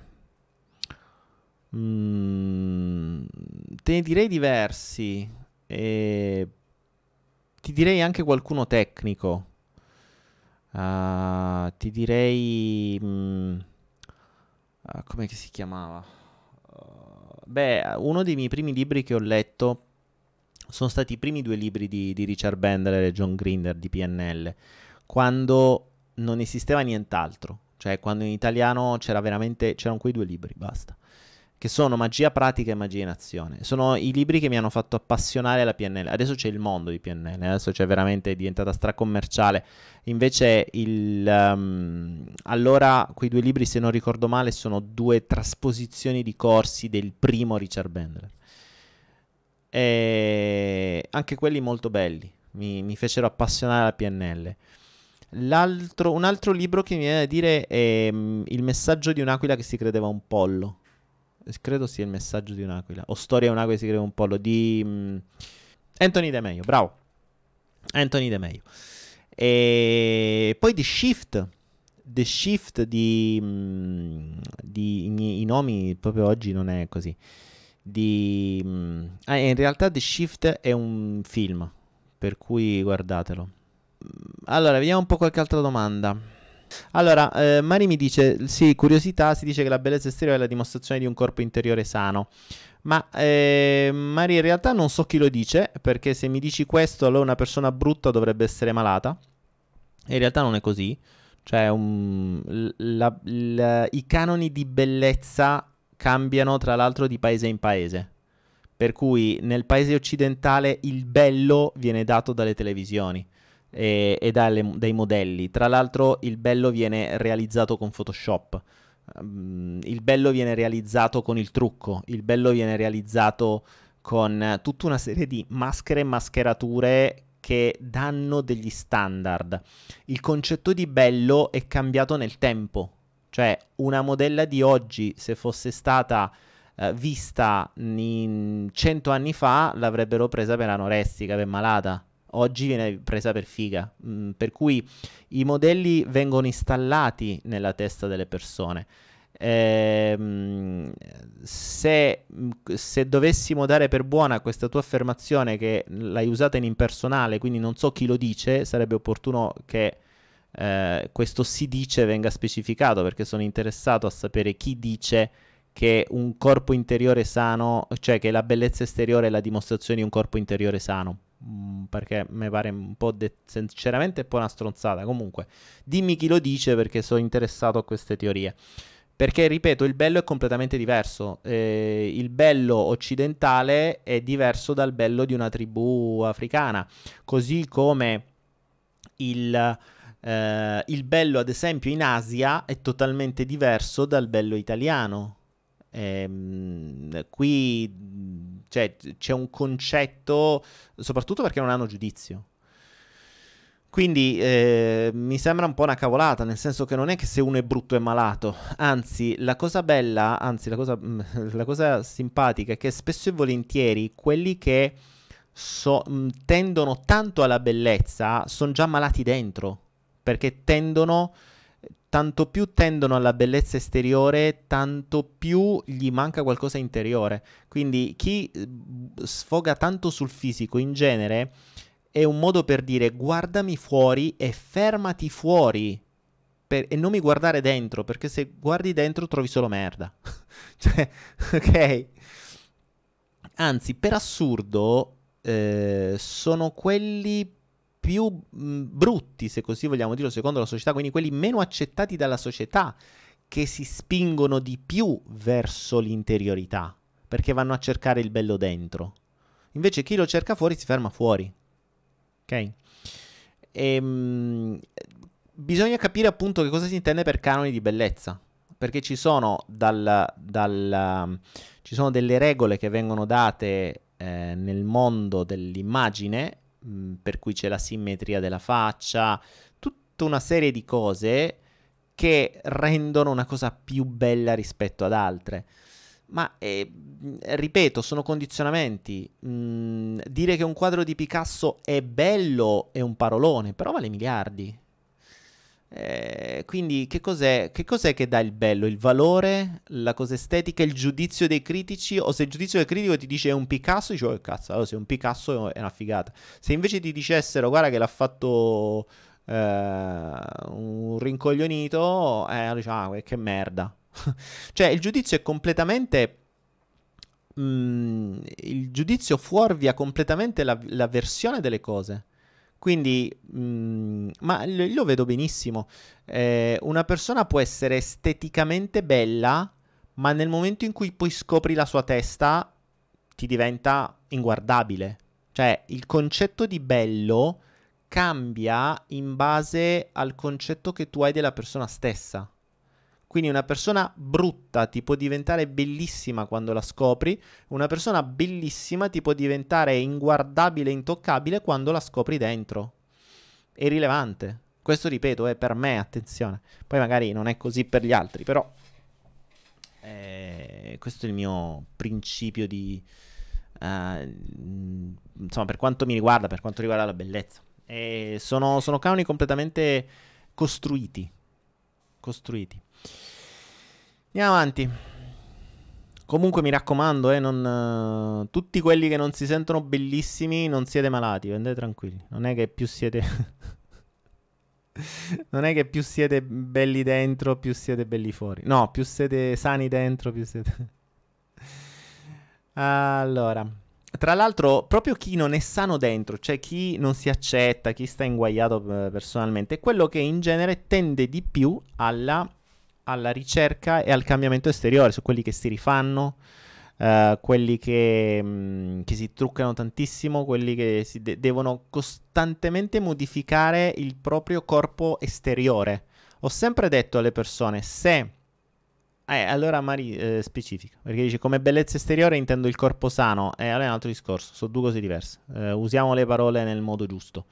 Mm, te ne direi diversi. E ti direi anche qualcuno tecnico. Uh, ti direi... Mh, mm, uh, ah, come si chiamava? Uh, beh, uno dei miei primi libri che ho letto sono stati i primi due libri di, di Richard Bendler e John Grinder di PNL, quando non esisteva nient'altro. Cioè, quando in italiano c'era veramente, c'erano quei due libri, basta che sono Magia pratica e Magia in azione. Sono i libri che mi hanno fatto appassionare la PNL. Adesso c'è il mondo di PNL, adesso c'è veramente è diventata stracommerciale. Invece il um, allora quei due libri, se non ricordo male, sono due trasposizioni di corsi del primo Richard Bandler. E anche quelli molto belli, mi, mi fecero appassionare alla PNL. L'altro, un altro libro che mi viene da dire è um, Il messaggio di un'aquila che si credeva un pollo credo sia il messaggio di un'aquila, o storia di un'aquila si crea un pollo, di um, Anthony De Meio, bravo, Anthony De Meio. E poi The Shift, The Shift di, um, di i, i, nomi proprio oggi non è così. Di, um, ah, in realtà The Shift è un film, per cui guardatelo. Allora, vediamo un po' qualche altra domanda. Allora, eh, Mari mi dice, sì, curiosità, si dice che la bellezza esteriore è la dimostrazione di un corpo interiore sano. Ma eh, Mari, in realtà non so chi lo dice, perché se mi dici questo, allora una persona brutta dovrebbe essere malata. in realtà non è così. Cioè, um, la, la, i canoni di bellezza cambiano tra l'altro di paese in paese. Per cui nel paese occidentale il bello viene dato dalle televisioni e, e dalle, dai modelli. Tra l'altro il bello viene realizzato con Photoshop. Um, il bello viene realizzato con il trucco, il bello viene realizzato con tutta una serie di maschere e mascherature che danno degli standard. Il concetto di bello è cambiato nel tempo, cioè una modella di oggi, se fosse stata eh, vista in 100 anni fa, l'avrebbero presa per anorestica, per malata. Oggi viene presa per figa, mm, per cui i modelli vengono installati nella testa delle persone. Ehm, se, se, dovessimo dare per buona questa tua affermazione che l'hai usata in impersonale, quindi non so chi lo dice, sarebbe opportuno che eh, questo si dice venga specificato perché sono interessato a sapere chi dice che un corpo interiore sano, cioè che la bellezza esteriore è la dimostrazione di un corpo interiore sano. Mm, perché mi pare un po' de- sinceramente un po' una stronzata. Comunque, dimmi chi lo dice perché sono interessato a queste teorie. Perché, ripeto, il bello è completamente diverso. Eh, il bello occidentale è diverso dal bello di una tribù africana. Così come il, eh, il bello, ad esempio, in Asia è totalmente diverso dal bello italiano. Eh, qui cioè, c'è un concetto, soprattutto perché non hanno giudizio. Quindi eh, mi sembra un po' una cavolata, nel senso che non è che se uno è brutto è malato, anzi la cosa bella, anzi la cosa, la cosa simpatica è che spesso e volentieri quelli che so, tendono tanto alla bellezza sono già malati dentro, perché tendono, tanto più tendono alla bellezza esteriore, tanto più gli manca qualcosa interiore. Quindi chi sfoga tanto sul fisico in genere è un modo per dire guardami fuori e fermati fuori per, e non mi guardare dentro, perché se guardi dentro trovi solo merda. cioè, ok? Anzi, per assurdo, eh, sono quelli più mh, brutti, se così vogliamo dirlo, secondo la società, quindi quelli meno accettati dalla società, che si spingono di più verso l'interiorità, perché vanno a cercare il bello dentro. Invece chi lo cerca fuori si ferma fuori. Ok? E, ehm, bisogna capire appunto che cosa si intende per canoni di bellezza. Perché ci sono, dal, dal, ci sono delle regole che vengono date eh, nel mondo dell'immagine, mm, per cui c'è la simmetria della faccia, tutta una serie di cose che rendono una cosa più bella rispetto ad altre. Ma eh, ripeto, sono condizionamenti. Mm, dire che un quadro di Picasso è bello è un parolone, però vale miliardi. Eh, quindi che cos'è, che cos'è, che dà il bello? Il valore, la cosa estetica, il giudizio dei critici? O se il giudizio del critico ti dice è un Picasso, dici oh cazzo, allora se è un Picasso è una figata. Se invece ti dicessero guarda che l'ha fatto eh, un rincoglionito, eh, diciamo ah, che merda. cioè, il giudizio è completamente. Mm, il giudizio fuorvia completamente la, la versione delle cose. Quindi, mm, ma lo vedo benissimo. Eh, una persona può essere esteticamente bella, ma nel momento in cui poi scopri la sua testa, ti diventa inguardabile. Cioè, il concetto di bello cambia in base al concetto che tu hai della persona stessa. Quindi una persona brutta ti può diventare bellissima quando la scopri, una persona bellissima ti può diventare inguardabile intoccabile quando la scopri dentro. È rilevante. Questo ripeto, è per me, attenzione. Poi magari non è così per gli altri, però eh, questo è il mio principio di... Uh, insomma, per quanto mi riguarda, per quanto riguarda la bellezza. E sono, sono canoni completamente costruiti. Costruiti. Andiamo avanti. Comunque mi raccomando, eh, non, uh, tutti quelli che non si sentono bellissimi non siete malati, andate tranquilli. Non è che più siete... non è che più siete belli dentro, più siete belli fuori. No, più siete sani dentro, più siete... allora, tra l'altro, proprio chi non è sano dentro, cioè chi non si accetta, chi sta inguaiato eh, personalmente, è quello che in genere tende di più alla, alla ricerca e al cambiamento esteriore, su quelli che si rifanno, uh, quelli che, mh, mm, che, si truccano tantissimo, quelli che de- devono costantemente modificare il proprio corpo esteriore. Ho sempre detto alle persone, se eh, allora Mari eh, specifica, perché dice come bellezza esteriore intendo il corpo sano, e eh, allora è un altro discorso, sono due cose diverse. Eh, usiamo le parole nel modo giusto.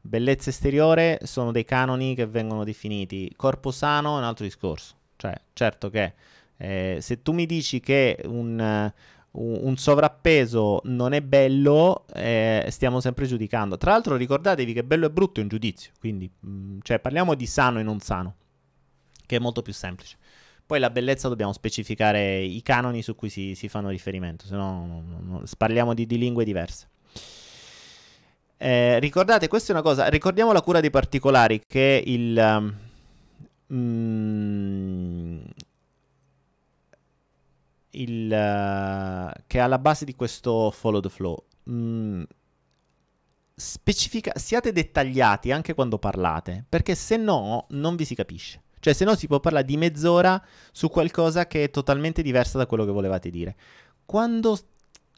Bellezza esteriore sono dei canoni che vengono definiti, corpo sano è un altro discorso. Cioè, certo che eh, se tu mi dici che un, un sovrappeso non è bello, eh, stiamo sempre giudicando. Tra l'altro ricordatevi che bello e brutto è un giudizio, quindi mh, mm, cioè, parliamo di sano e non sano, che è molto più semplice. Poi la bellezza dobbiamo specificare i canoni su cui si, si fanno riferimento, se no parliamo di, di, lingue diverse. Eh, ricordate, questa è una cosa, ricordiamo la cura dei particolari che il... Um, il, uh, che è alla base di questo follow the flow. Mm, specifica, siate dettagliati anche quando parlate, perché se no non vi si capisce. Cioè, se no si può parlare di mezz'ora su qualcosa che è totalmente diversa da quello che volevate dire. Quando,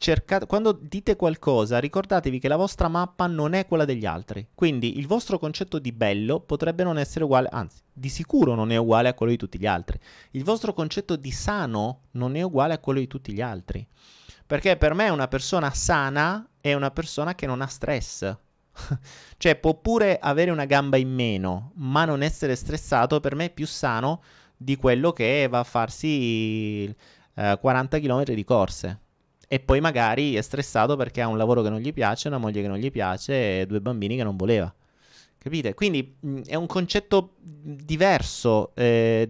cercate, quando dite qualcosa, ricordatevi che la vostra mappa non è quella degli altri. Quindi il vostro concetto di bello potrebbe non essere uguale, anzi, di sicuro non è uguale a quello di tutti gli altri. Il vostro concetto di sano non è uguale a quello di tutti gli altri. Perché per me una persona sana è una persona che non ha stress cioè può pure avere una gamba in meno, ma non essere stressato per me è più sano di quello che va a farsi eh, 40 km di corse. E poi magari è stressato perché ha un lavoro che non gli piace, una moglie che non gli piace e due bambini che non voleva. Capite? Quindi mh, è un concetto diverso, eh,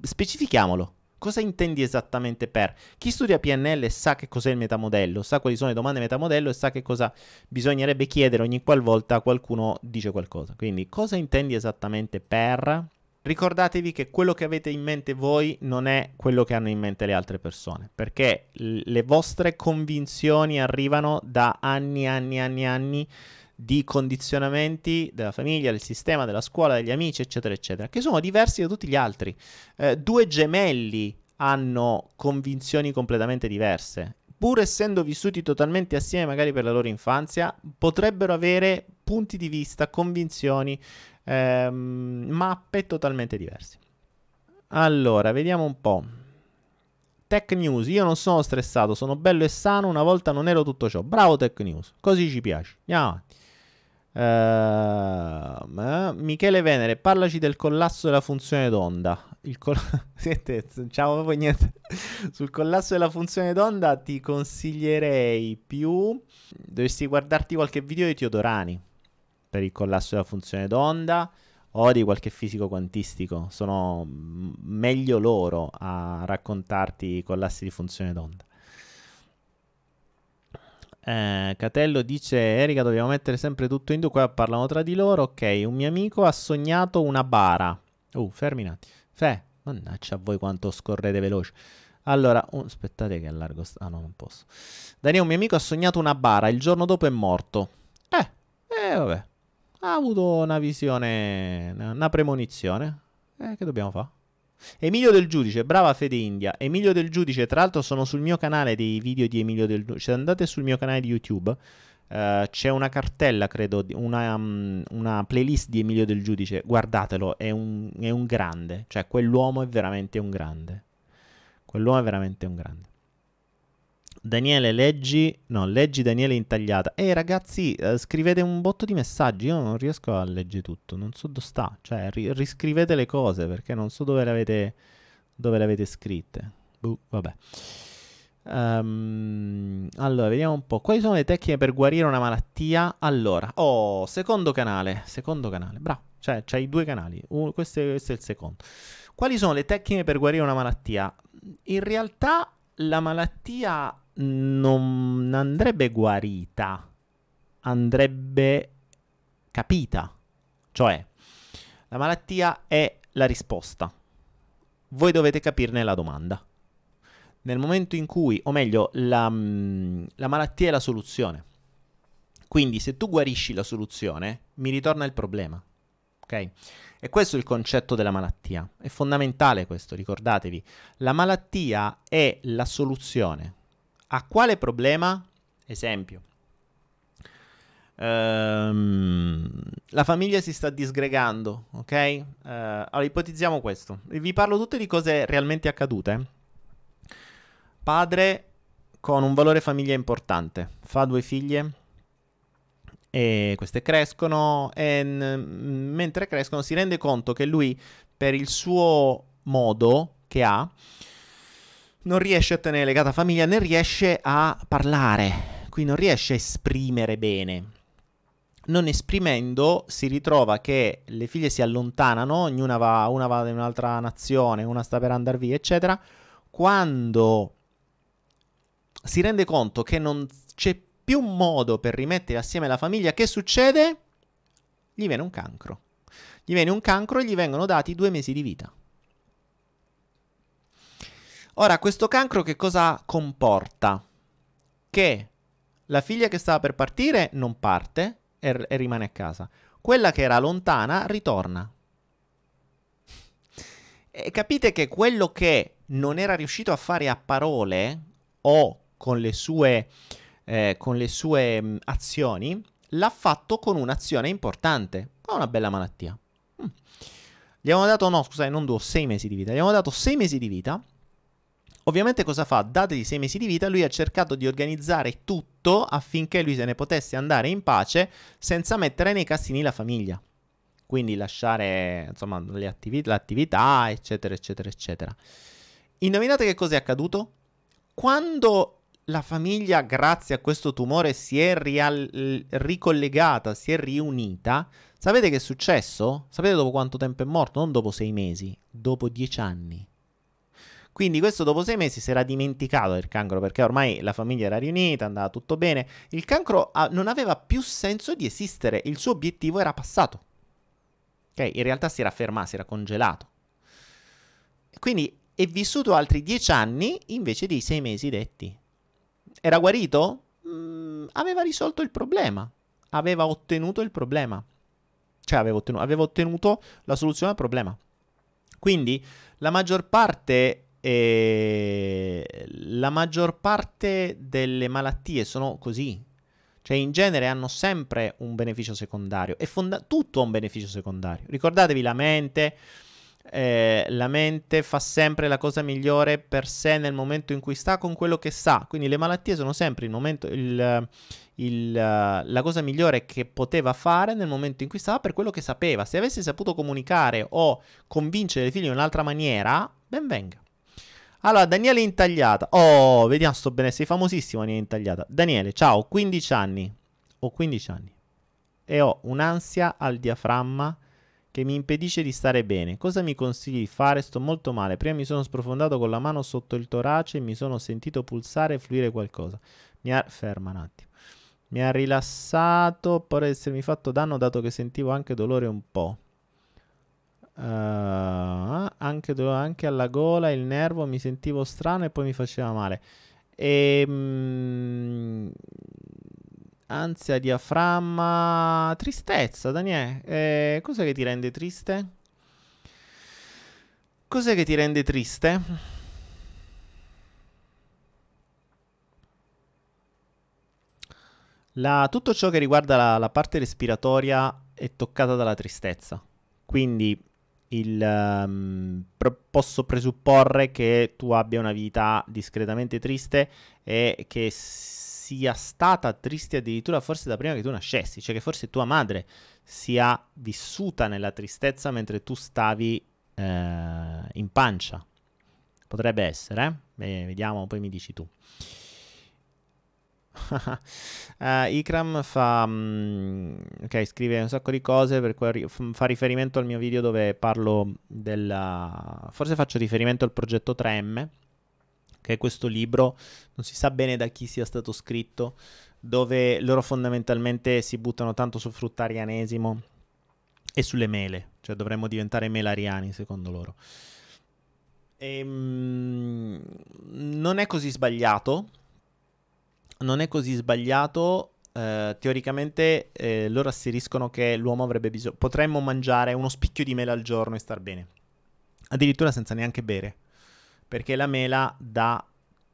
specifichiamolo. Cosa intendi esattamente per? Chi studia PNL sa che cos'è il metamodello, sa quali sono le domande metamodello e sa che cosa bisognerebbe chiedere ogni qualvolta qualcuno dice qualcosa. Quindi, cosa intendi esattamente per? Ricordatevi che quello che avete in mente voi non è quello che hanno in mente le altre persone, perché le vostre convinzioni arrivano da anni, anni, anni, anni di condizionamenti della famiglia, del sistema, della scuola, degli amici, eccetera, eccetera, che sono diversi da tutti gli altri. Eh, due gemelli hanno convinzioni completamente diverse. Pur essendo vissuti totalmente assieme, magari per la loro infanzia, potrebbero avere punti di vista, convinzioni, ehm, mappe totalmente diverse. Allora, vediamo un po'. Tech News, io non sono stressato, sono bello e sano, una volta non ero tutto ciò. Bravo Tech News, così ci piace. Andiamo avanti. Uh, Michele Venere, parlaci del collasso della funzione d'onda. Il col- ciao, proprio niente. Sul collasso della funzione d'onda ti consiglierei più. Dovresti guardarti qualche video di Teodorani per il collasso della funzione d'onda o di qualche fisico quantistico. Sono meglio loro a raccontarti i collassi di funzione d'onda. Eh, Catello dice: Erika, dobbiamo mettere sempre tutto in due. Qua parlano tra di loro. Ok, un mio amico ha sognato una bara. Uh, fermi un attimo. Fe, mannaggia a voi quanto scorrete veloce. Allora, uh, aspettate che allargo. St- ah, no, non posso. Daniele, un mio amico ha sognato una bara. Il giorno dopo è morto. Eh, eh, vabbè. Ha avuto una visione, una premonizione. Eh, che dobbiamo fare? Emilio del Giudice, brava Fede India. Emilio del Giudice, tra l'altro sono sul mio canale dei video di Emilio del Giudice. Se andate sul mio canale di YouTube, uh, c'è una cartella, credo, una, um, una, playlist di Emilio del Giudice. Guardatelo, è un, è un grande. Cioè, quell'uomo è veramente un grande. Quell'uomo è veramente un grande. Daniele, leggi. No, leggi Daniele intagliata. Ehi ragazzi, eh, scrivete un botto di messaggi. Io non riesco a leggere tutto. Non so dove sta. Cioè, ri- riscrivete le cose perché non so dove le avete, dove le avete scritte. Buh, vabbè. Um, allora, vediamo un po'. Quali sono le tecniche per guarire una malattia? Allora, oh, secondo canale. Secondo canale, bravo. Cioè, c'hai due canali. Uh, questo, è, questo è il secondo. Quali sono le tecniche per guarire una malattia? In realtà, la malattia non andrebbe guarita, andrebbe capita. Cioè, la malattia è la risposta. Voi dovete capirne la domanda. nel momento in cui, o meglio, la, mm, la malattia è la soluzione. Quindi se tu guarisci la soluzione, mi ritorna il problema. Ok? E questo è il concetto della malattia. È fondamentale questo, ricordatevi. La malattia è la soluzione. A quale problema? Esempio. Um, la famiglia si sta disgregando, ok? Uh, allora ipotizziamo questo. Vi parlo tutte di cose realmente accadute. Padre con un valore famiglia importante, fa due figlie, e queste crescono e n- mentre crescono si rende conto che lui per il suo modo che ha non riesce a tenere legata famiglia né riesce a parlare, quindi non riesce a esprimere bene. Non esprimendo si ritrova che le figlie si allontanano, ognuna va, una va in un'altra nazione, una sta per andare via, eccetera. Quando si rende conto che non c'è più modo per rimettere assieme la famiglia, che succede? Gli viene un cancro. Gli viene un cancro e gli vengono dati due mesi di vita. Ora, questo cancro che cosa comporta? Che la figlia che stava per partire non parte e, e rimane a casa. Quella che era lontana ritorna. E capite che quello che non era riuscito a fare a parole o con le sue eh, con le sue mm, azioni, l'ha fatto con un'azione importante, con una bella malattia. Mm. Gli abbiamo dato, no, scusate, non due, sei mesi di vita. Gli abbiamo dato sei mesi di vita. Ovviamente cosa fa? Datagli sei mesi di vita, lui ha cercato di organizzare tutto affinché lui se ne potesse andare in pace senza mettere nei cassini la famiglia. Quindi lasciare, insomma, attivi- l'attività, eccetera, eccetera, eccetera. Indovinate che cosa è accaduto? Quando la famiglia, grazie a questo tumore, si è rial- ricollegata, si è riunita. Sapete che è successo? Sapete dopo quanto tempo è morto? Non dopo sei mesi, dopo dieci anni. Quindi questo dopo sei mesi si era dimenticato del cancro perché ormai la famiglia era riunita, andava tutto bene. Il cancro ah, non aveva più senso di esistere, il suo obiettivo era passato. Ok, in realtà si era fermato, si era congelato. Quindi è vissuto altri dieci anni invece dei sei mesi detti. Era guarito? Mm, aveva risolto il problema. Aveva ottenuto il problema. Cioè aveva ottenuto, aveva ottenuto la soluzione al problema. Quindi la maggior parte eh, la maggior parte delle malattie sono così. Cioè, in genere hanno sempre un beneficio secondario. E fonda- tutto ha un beneficio secondario. Ricordatevi la mente eh, la mente fa sempre la cosa migliore per sé nel momento in cui sta con quello che sa. Quindi le malattie sono sempre il momento, il, il, la cosa migliore che poteva fare nel momento in cui stava per quello che sapeva. Se avesse saputo comunicare o convincere i figli in un'altra maniera, ben venga. Allora, Daniele Intagliata. Oh, vediamo, sto bene, sei famosissimo Daniele Intagliata. Daniele, ciao, 15 anni. Ho 15 anni. E ho un'ansia al diaframma che mi impedisce di stare bene. Cosa mi consigli di fare? Sto molto male. Prima mi sono sprofondato con la mano sotto il torace e mi sono sentito pulsare e fluire qualcosa. Mi ha... Ferma un attimo. Mi ha rilassato, pare essermi fatto danno dato che sentivo anche dolore un po'. Uh, anche, anche alla gola, il nervo, mi sentivo strano e poi mi faceva male. E, mm, Ansia, diaframma, tristezza, Daniele. Eh, cos'è che ti rende triste? Cos'è che ti rende triste? La, tutto ciò che riguarda la, la, parte respiratoria è toccata dalla tristezza. Quindi il, um, posso presupporre che tu abbia una vita discretamente triste e che sia stata triste addirittura forse da prima che tu nascessi, cioè che forse tua madre sia vissuta nella tristezza mentre tu stavi eh, in pancia. Potrebbe essere, eh? Beh, vediamo, poi mi dici tu. Uh, Ikram fa um, ok scrive un sacco di cose per cui fa riferimento al mio video dove parlo della forse faccio riferimento al progetto 3M che è questo libro, non si sa bene da chi sia stato scritto, dove loro fondamentalmente si buttano tanto sul fruttarianesimo e sulle mele, cioè dovremmo diventare melariani secondo loro. ehm, non è così sbagliato. Non è così sbagliato. Eh, teoricamente eh, loro asseriscono che l'uomo avrebbe bisogno. Potremmo mangiare uno spicchio di mela al giorno e star bene. Addirittura senza neanche bere. Perché la mela dà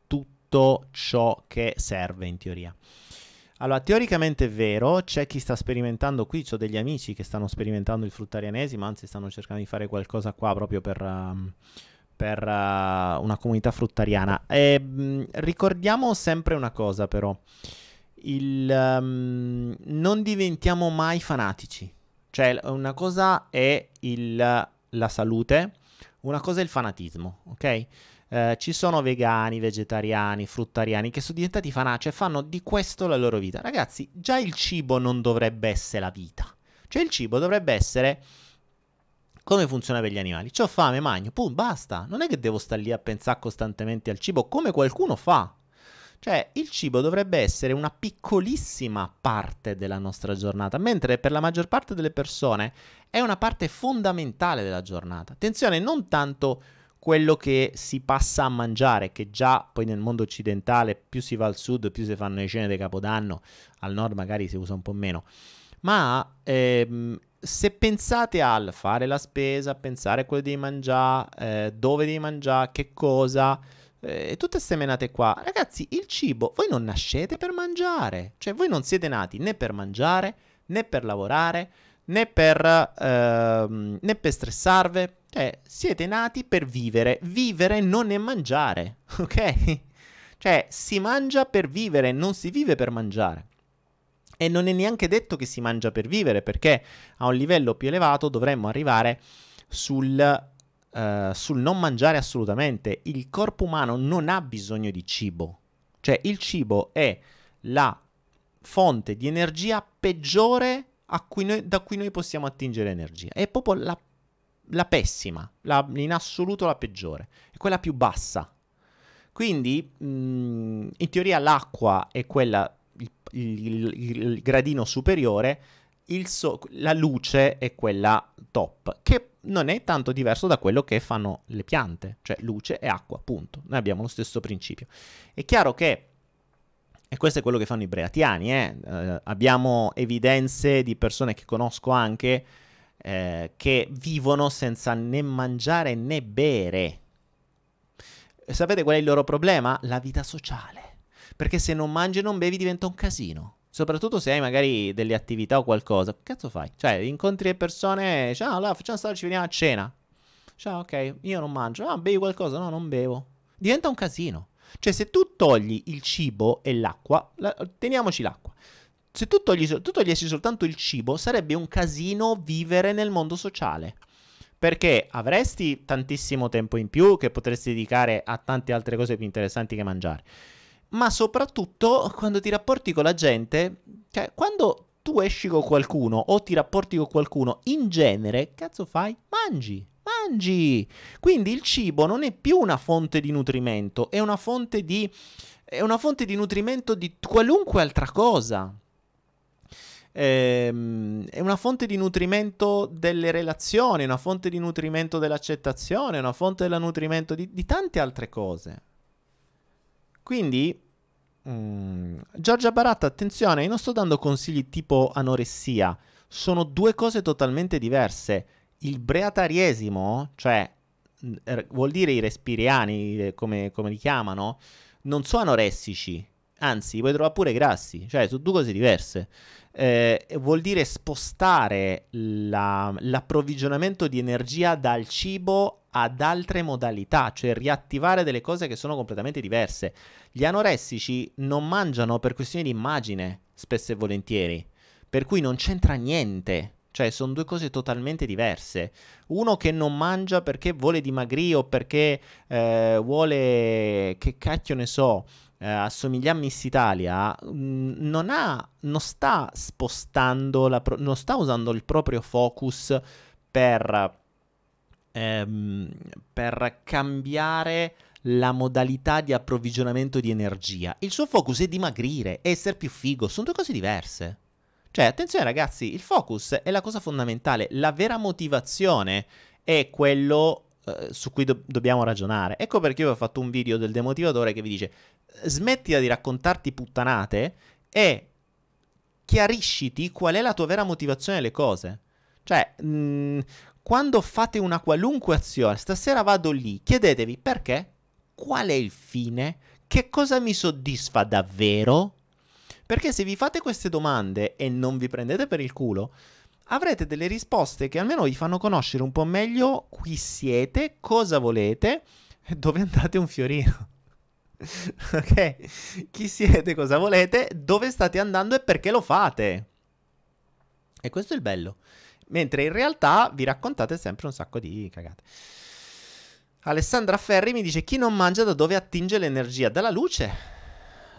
tutto ciò che serve in teoria. Allora, teoricamente è vero, c'è chi sta sperimentando qui, ho degli amici che stanno sperimentando il fruttarianesimo, anzi stanno cercando di fare qualcosa qua proprio per, uh, per uh, una comunità fruttariana. E, mh, ricordiamo sempre una cosa però, il, um, non diventiamo mai fanatici, cioè una cosa è il, la salute, una cosa è il fanatismo, ok? Eh, ci sono vegani, vegetariani, fruttariani che sono diventati fanatici e fanno di questo la loro vita. Ragazzi, già il cibo non dovrebbe essere la vita. Cioè il cibo dovrebbe essere come funziona per gli animali. C'ho fame, magno, pum, basta. Non è che devo stare lì a pensare costantemente al cibo come qualcuno fa. Cioè, il cibo dovrebbe essere una piccolissima parte della nostra giornata, mentre per la maggior parte delle persone è una parte fondamentale della giornata. Attenzione, non tanto quello che si passa a mangiare, che già poi nel mondo occidentale più si va al sud, più si fanno le cene di Capodanno, al nord magari si usa un po' meno. Ma ehm, se pensate al fare la spesa, pensare a quello devi mangiare, eh, dove devi mangiare, che cosa, eh, tutte queste menate qua, ragazzi, il cibo, voi non nascete per mangiare, cioè voi non siete nati né per mangiare, né per lavorare, né per, ehm, né per stressarvi, cioè, siete nati per vivere. Vivere non è mangiare, ok? Cioè, si mangia per vivere, non si vive per mangiare. E non è neanche detto che si mangia per vivere, perché a un livello più elevato dovremmo arrivare sul, uh, sul non mangiare assolutamente. Il corpo umano non ha bisogno di cibo. Cioè, il cibo è la fonte di energia peggiore cui noi, da cui noi possiamo attingere energia. È proprio la la pessima, la, in assoluto la peggiore, è quella più bassa. Quindi, mh, mm, in teoria, l'acqua è quella, il, il, il, gradino superiore, so- la luce è quella top, che non è tanto diverso da quello che fanno le piante, cioè luce e acqua, punto. Noi abbiamo lo stesso principio. È chiaro che e questo è quello che fanno i breatiani. Eh? Uh, abbiamo evidenze di persone che conosco anche eh, che vivono senza né mangiare né bere. Sapete qual è il loro problema? La vita sociale. Perché se non mangi e non bevi diventa un casino. Soprattutto se hai magari delle attività o qualcosa. Che cazzo fai? Cioè, incontri le persone, ciao, allora facciamo stare, ci veniamo a cena. Ciao, ok, io non mangio. Ah, bevi qualcosa? No, non bevo. Diventa un casino. Cioè, se tu togli il cibo e l'acqua, la, teniamoci l'acqua se tu, togli, tu togliessi soltanto il cibo, sarebbe un casino vivere nel mondo sociale. Perché avresti tantissimo tempo in più che potresti dedicare a tante altre cose più interessanti che mangiare. Ma soprattutto quando ti rapporti con la gente, cioè quando tu esci con qualcuno o ti rapporti con qualcuno, in genere, cazzo fai? Mangi, mangi. Quindi il cibo non è più una fonte di nutrimento, è una fonte di, è una fonte di nutrimento di qualunque altra cosa ehm, è una fonte di nutrimento delle relazioni, una fonte di nutrimento dell'accettazione, una fonte del nutrimento di, di tante altre cose. Quindi, mm, Giorgia Baratta, attenzione, io non sto dando consigli tipo anoressia, sono due cose totalmente diverse. Il breatariesimo, cioè mm, vuol dire i respiriani, eh, come, come li chiamano, non sono anoressici, anzi, puoi trovare pure grassi, cioè sono due cose diverse eh, vuol dire spostare la, l'approvvigionamento di energia dal cibo ad altre modalità, cioè riattivare delle cose che sono completamente diverse. Gli anoressici non mangiano per questioni di immagine, spesso e volentieri, per cui non c'entra niente. Cioè, sono due cose totalmente diverse. Uno che non mangia perché vuole dimagrire o perché eh, vuole, che cacchio ne so, eh, assomiglia a Miss Italia, mh, mm, non, ha, non sta spostando, pro- non sta usando il proprio focus per, ehm, per cambiare la modalità di approvvigionamento di energia. Il suo focus è dimagrire, essere più figo, sono due cose diverse. Cioè, attenzione ragazzi, il focus è la cosa fondamentale, la vera motivazione è quello eh, su cui do- dobbiamo ragionare. Ecco perché io ho fatto un video del demotivatore che vi dice smettila di raccontarti puttanate e chiarisciti qual è la tua vera motivazione alle cose. Cioè, mh, mm, quando fate una qualunque azione, stasera vado lì, chiedetevi perché, qual è il fine, che cosa mi soddisfa davvero? Perché se vi fate queste domande e non vi prendete per il culo, avrete delle risposte che almeno vi fanno conoscere un po' meglio chi siete, cosa volete e dove andate un fiorino. ok? Chi siete, cosa volete, dove state andando e perché lo fate. E questo è il bello. Mentre in realtà vi raccontate sempre un sacco di cagate. Alessandra Ferri mi dice: Chi non mangia da dove attinge l'energia? Dalla luce.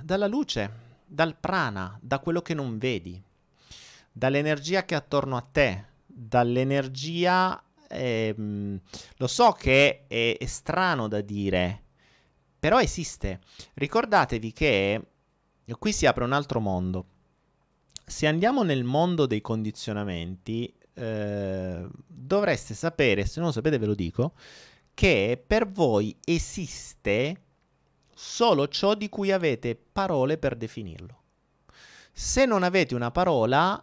Dalla luce, dal prana, da quello che non vedi, dall'energia che è attorno a te, dall'energia. Ehm, lo so che è, è strano da dire, però esiste. Ricordatevi che qui si apre un altro mondo. Se andiamo nel mondo dei condizionamenti, eh, dovreste sapere, se non lo sapete ve lo dico, che per voi esiste solo ciò di cui avete parole per definirlo. Se non avete una parola,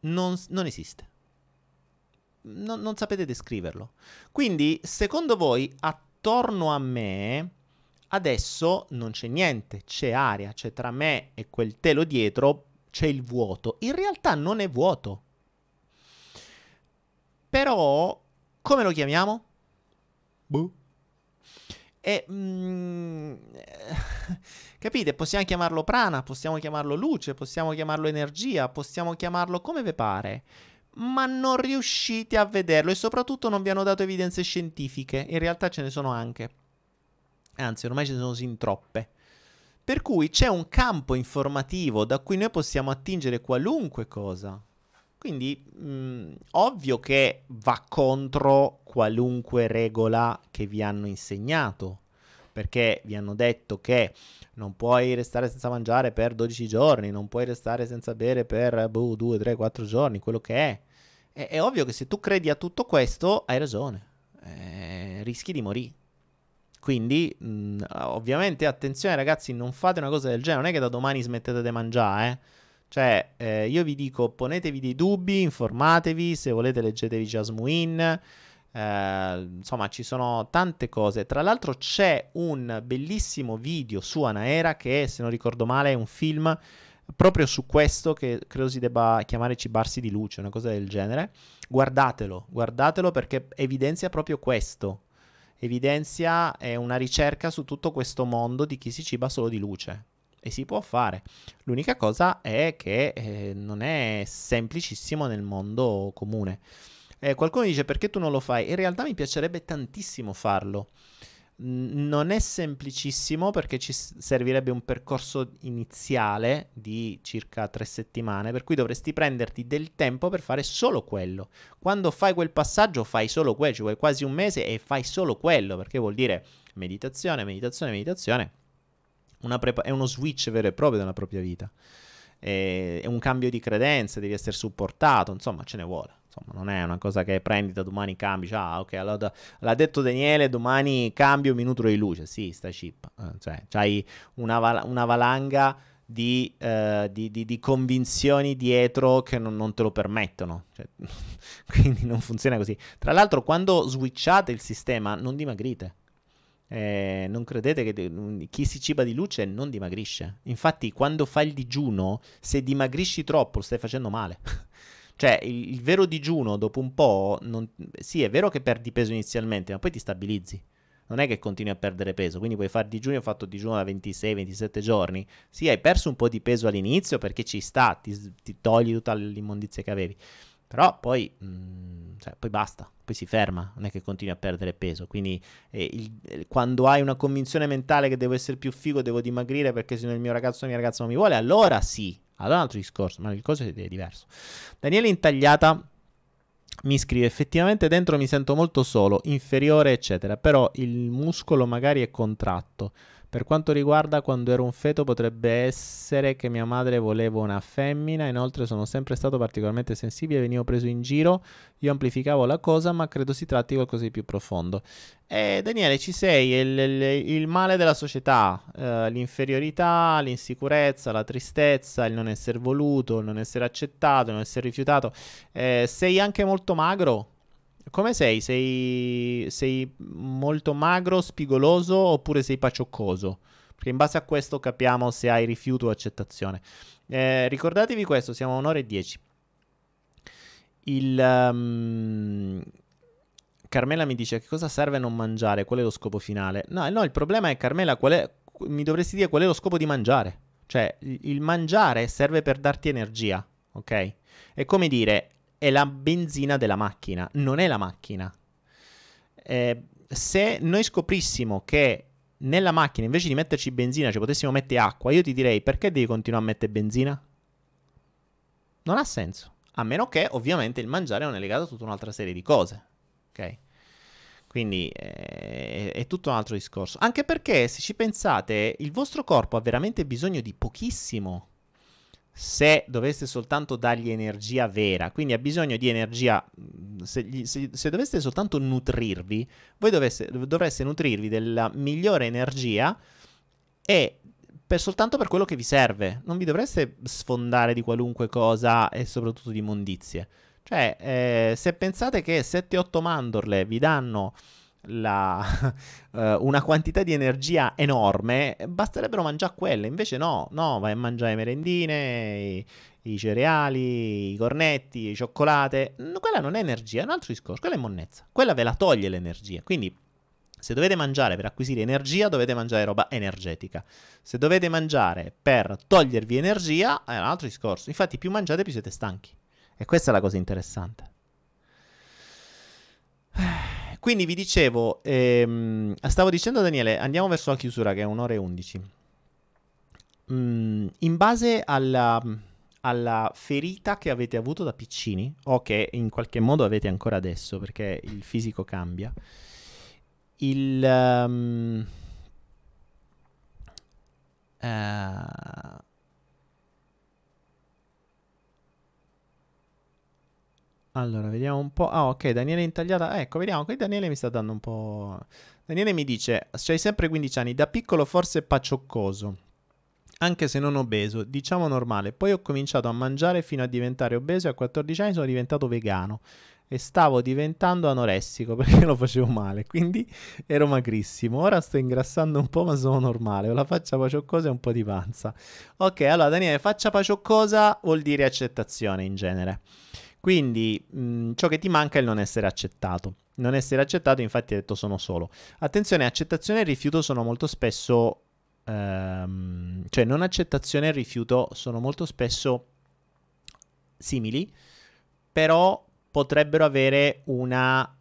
non, non esiste. Non, non sapete descriverlo. Quindi, secondo voi, attorno a me Adesso non c'è niente, c'è aria, c'è tra me e quel telo dietro, c'è il vuoto. In realtà non è vuoto. Però, come lo chiamiamo? Boh. E, mm, capite? Possiamo chiamarlo prana, possiamo chiamarlo luce, possiamo chiamarlo energia, possiamo chiamarlo come vi pare. Ma non riuscite a vederlo e soprattutto non vi hanno dato evidenze scientifiche. In realtà ce ne sono anche anzi ormai ce ne sono sin troppe. Per cui c'è un campo informativo da cui noi possiamo attingere qualunque cosa. Quindi, mh, mm, ovvio che va contro qualunque regola che vi hanno insegnato, perché vi hanno detto che non puoi restare senza mangiare per 12 giorni, non puoi restare senza bere per boh, 2, 3, 4 giorni, quello che è. è. È ovvio che se tu credi a tutto questo, hai ragione, eh, rischi di morire. Quindi, mh, mm, ovviamente, attenzione ragazzi, non fate una cosa del genere, non è che da domani smettete di mangiare, eh. Cioè, eh, io vi dico, ponetevi dei dubbi, informatevi, se volete leggetevi Jasmine, eh, insomma, ci sono tante cose. Tra l'altro c'è un bellissimo video su Anaera che, se non ricordo male, è un film proprio su questo che credo si debba chiamare cibarsi di luce, una cosa del genere. Guardatelo, guardatelo perché evidenzia proprio questo evidenzia eh, una ricerca su tutto questo mondo di chi si ciba solo di luce. E si può fare. L'unica cosa è che eh, non è semplicissimo nel mondo comune. Eh, qualcuno dice perché tu non lo fai? In realtà mi piacerebbe tantissimo farlo non è semplicissimo perché ci servirebbe un percorso iniziale di circa tre settimane, per cui dovresti prenderti del tempo per fare solo quello. Quando fai quel passaggio fai solo quello, ci vuoi quasi un mese e fai solo quello, perché vuol dire meditazione, meditazione, meditazione. Prepa- è uno switch vero e proprio della propria vita. È un cambio di credenze, devi essere supportato, insomma ce ne vuole. Insomma, non è una cosa che prendi da domani cambi. Ah, ok, allora l'ha detto Daniele, domani cambio minuto di luce. Sì, sta chip. Eh, cioè, c'hai una, val- una valanga di, uh, di, di, di, convinzioni dietro che non, non te lo permettono. Cioè, quindi non funziona così. Tra l'altro, quando switchate il sistema, non dimagrite. Eh, non credete che de- chi si ciba di luce non dimagrisce. Infatti, quando fai il digiuno, se dimagrisci troppo, lo stai facendo male. Cioè, il, il vero digiuno dopo un po', non, sì, è vero che perdi peso inizialmente, ma poi ti stabilizzi. Non è che continui a perdere peso, quindi puoi fare digiuno, ho fatto digiuno da 26-27 giorni. Sì, hai perso un po' di peso all'inizio perché ci sta, ti, ti togli tutta l'immondizia che avevi. Però poi, mh, mm, cioè, poi basta, poi si ferma, non è che continui a perdere peso. Quindi eh, il, eh, quando hai una convinzione mentale che devo essere più figo, devo dimagrire perché se no il mio ragazzo o la mia ragazza non mi vuole, allora sì, allora un altro discorso, ma il discorso è diverso. Daniele Intagliata mi scrive effettivamente dentro mi sento molto solo, inferiore eccetera, però il muscolo magari è contratto, Per quanto riguarda quando ero un feto, potrebbe essere che mia madre voleva una femmina. Inoltre, sono sempre stato particolarmente sensibile, venivo preso in giro. Io amplificavo la cosa, ma credo si tratti di qualcosa di più profondo. Eh, Daniele, ci sei, il, il, il male della società, eh, l'inferiorità, l'insicurezza, la tristezza, il non essere voluto, il non essere accettato, il non essere rifiutato. Eh, sei anche molto magro. Come sei? sei? Sei molto magro, spigoloso oppure sei pacioccoso? Perché in base a questo capiamo se hai rifiuto o accettazione. Eh, ricordatevi questo, siamo a un'ora e dieci. Il, um, Carmela mi dice che cosa serve non mangiare, qual è lo scopo finale? No, no il problema è Carmela, è, mi dovresti dire qual è lo scopo di mangiare. Cioè, il mangiare serve per darti energia, ok? È come dire, è la benzina della macchina, non è la macchina. Eh, se noi scoprissimo che nella macchina invece di metterci benzina ci potessimo mettere acqua, io ti direi perché devi continuare a mettere benzina? Non ha senso. A meno che ovviamente il mangiare non è legato a tutta un'altra serie di cose ok? Quindi eh, è tutto un altro discorso. Anche perché, se ci pensate, il vostro corpo ha veramente bisogno di pochissimo se doveste soltanto dargli energia vera, quindi ha bisogno di energia, mm, se, se, se doveste soltanto nutrirvi, voi dovesse, dovreste nutrirvi della migliore energia e per, soltanto per quello che vi serve, non vi dovreste sfondare di qualunque cosa e soprattutto di mondizie. Cioè, eh, se pensate che 7-8 mandorle vi danno la, uh, una quantità di energia enorme, basterebbero mangiare quelle. Invece no, no, vai a mangiare merendine, i, i cereali, i cornetti, i cioccolate. Quella non è energia, è un altro discorso, quella è monnezza. Quella ve la toglie l'energia. Quindi se dovete mangiare per acquisire energia, dovete mangiare roba energetica. Se dovete mangiare per togliervi energia, è un altro discorso. Infatti più mangiate più siete stanchi. E questa è la cosa interessante. Quindi vi dicevo, ehm, stavo dicendo a Daniele, andiamo verso la chiusura che è un'ora e undici. Mm, in base alla, alla, ferita che avete avuto da piccini, o che in qualche modo avete ancora adesso, perché il fisico cambia, il... Um, uh, Allora, vediamo un po'. Ah, ok, Daniele intagliata. Ecco, vediamo. Qui Daniele mi sta dando un po'. Daniele mi dice: C'hai sempre 15 anni. Da piccolo forse pacioccoso. Anche se non obeso, diciamo normale. Poi ho cominciato a mangiare fino a diventare obeso e a 14 anni sono diventato vegano. E stavo diventando anoressico perché lo facevo male. Quindi ero magrissimo. Ora sto ingrassando un po', ma sono normale. Ho la faccia pacioccosa e un po' di panza. Ok, allora Daniele, faccia pacioccosa vuol dire accettazione in genere. Quindi mh, ciò che ti manca è il non essere accettato. Non essere accettato, infatti, ha detto sono solo. Attenzione, accettazione e rifiuto sono molto spesso. Ehm, cioè, non accettazione e rifiuto sono molto spesso simili, però potrebbero avere una.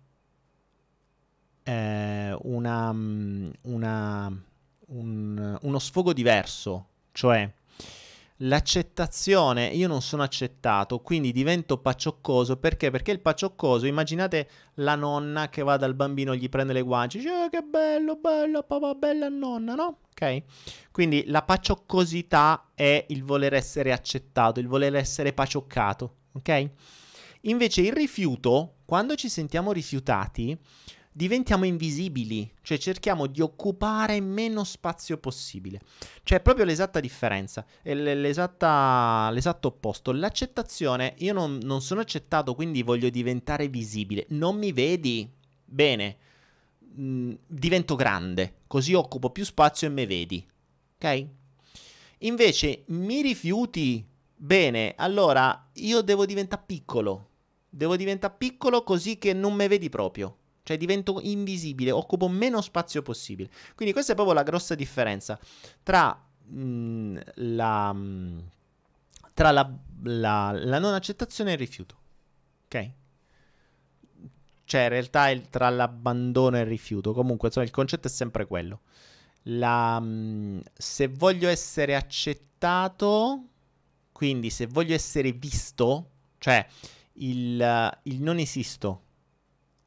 Eh, una, una un, uno sfogo diverso. Cioè, l'accettazione, io non sono accettato, quindi divento pacioccoso perché? Perché il pacioccoso, immaginate la nonna che va dal bambino, gli prende le guance, dice eh, che bello, bello, papà, bella nonna, no? Ok? Quindi la pacioccosità è il voler essere accettato, il voler essere pacioccato, ok? Invece il rifiuto, quando ci sentiamo rifiutati, diventiamo invisibili, cioè cerchiamo di occupare meno spazio possibile. Cioè è proprio l'esatta differenza, è l'esatta, l'esatto opposto. L'accettazione, io non, non sono accettato, quindi voglio diventare visibile. Non mi vedi? Bene, mh, mm, divento grande, così occupo più spazio e me vedi. Ok? Invece mi rifiuti? Bene, allora io devo diventare piccolo. Devo diventare piccolo così che non mi vedi proprio. Cioè divento invisibile, occupo meno spazio possibile. Quindi questa è proprio la grossa differenza tra, mh, la, tra la, la, la, non accettazione e il rifiuto. Ok? Cioè in realtà è tra l'abbandono e il rifiuto. Comunque insomma il concetto è sempre quello. La, se voglio essere accettato, quindi se voglio essere visto, cioè il, il non esisto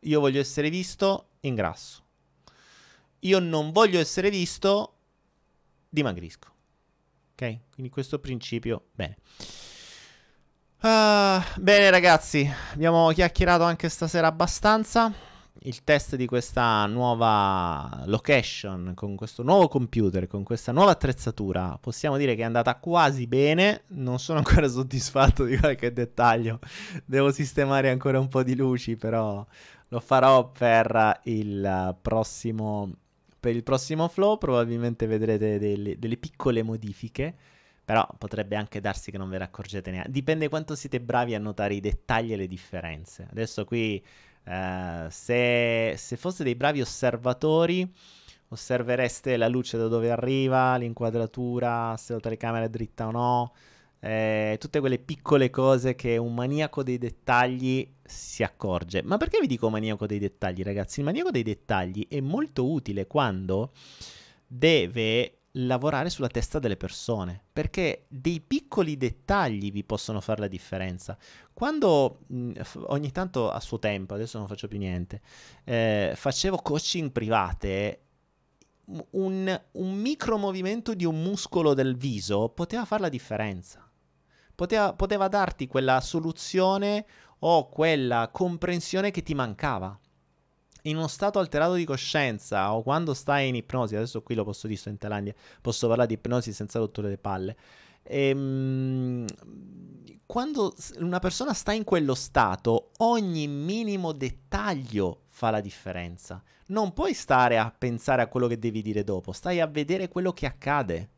io voglio essere visto, ingrasso. Io non voglio essere visto, dimagrisco. Ok? Quindi questo principio, bene. Uh, bene ragazzi, abbiamo chiacchierato anche stasera abbastanza. Il test di questa nuova location, con questo nuovo computer, con questa nuova attrezzatura, possiamo dire che è andata quasi bene. Non sono ancora soddisfatto di qualche dettaglio. Devo sistemare ancora un po' di luci, però lo farò per il prossimo, per il prossimo flow. Probabilmente vedrete delle, delle piccole modifiche. Però potrebbe anche darsi che non ve ne accorgete neanche. Dipende quanto siete bravi a notare i dettagli e le differenze. Adesso qui, eh, se, se foste dei bravi osservatori, osservereste la luce da dove arriva, l'inquadratura, se la telecamera è dritta o no. Eh, tutte quelle piccole cose che un maniaco dei dettagli si accorge. Ma perché vi dico maniaco dei dettagli, ragazzi? Il maniaco dei dettagli è molto utile quando deve lavorare sulla testa delle persone, perché dei piccoli dettagli vi possono fare la differenza. Quando mh, ogni tanto a suo tempo, adesso non faccio più niente, eh, facevo coaching private, un, un micro movimento di un muscolo del viso poteva fare la differenza. Poteva, poteva darti quella soluzione o quella comprensione che ti mancava in uno stato alterato di coscienza o quando stai in ipnosi, adesso qui lo posso dire, sto in Thailandia, posso parlare di ipnosi senza rotture le palle. Ehm, quando una persona sta in quello stato, ogni minimo dettaglio fa la differenza. Non puoi stare a pensare a quello che devi dire dopo, stai a vedere quello che accade.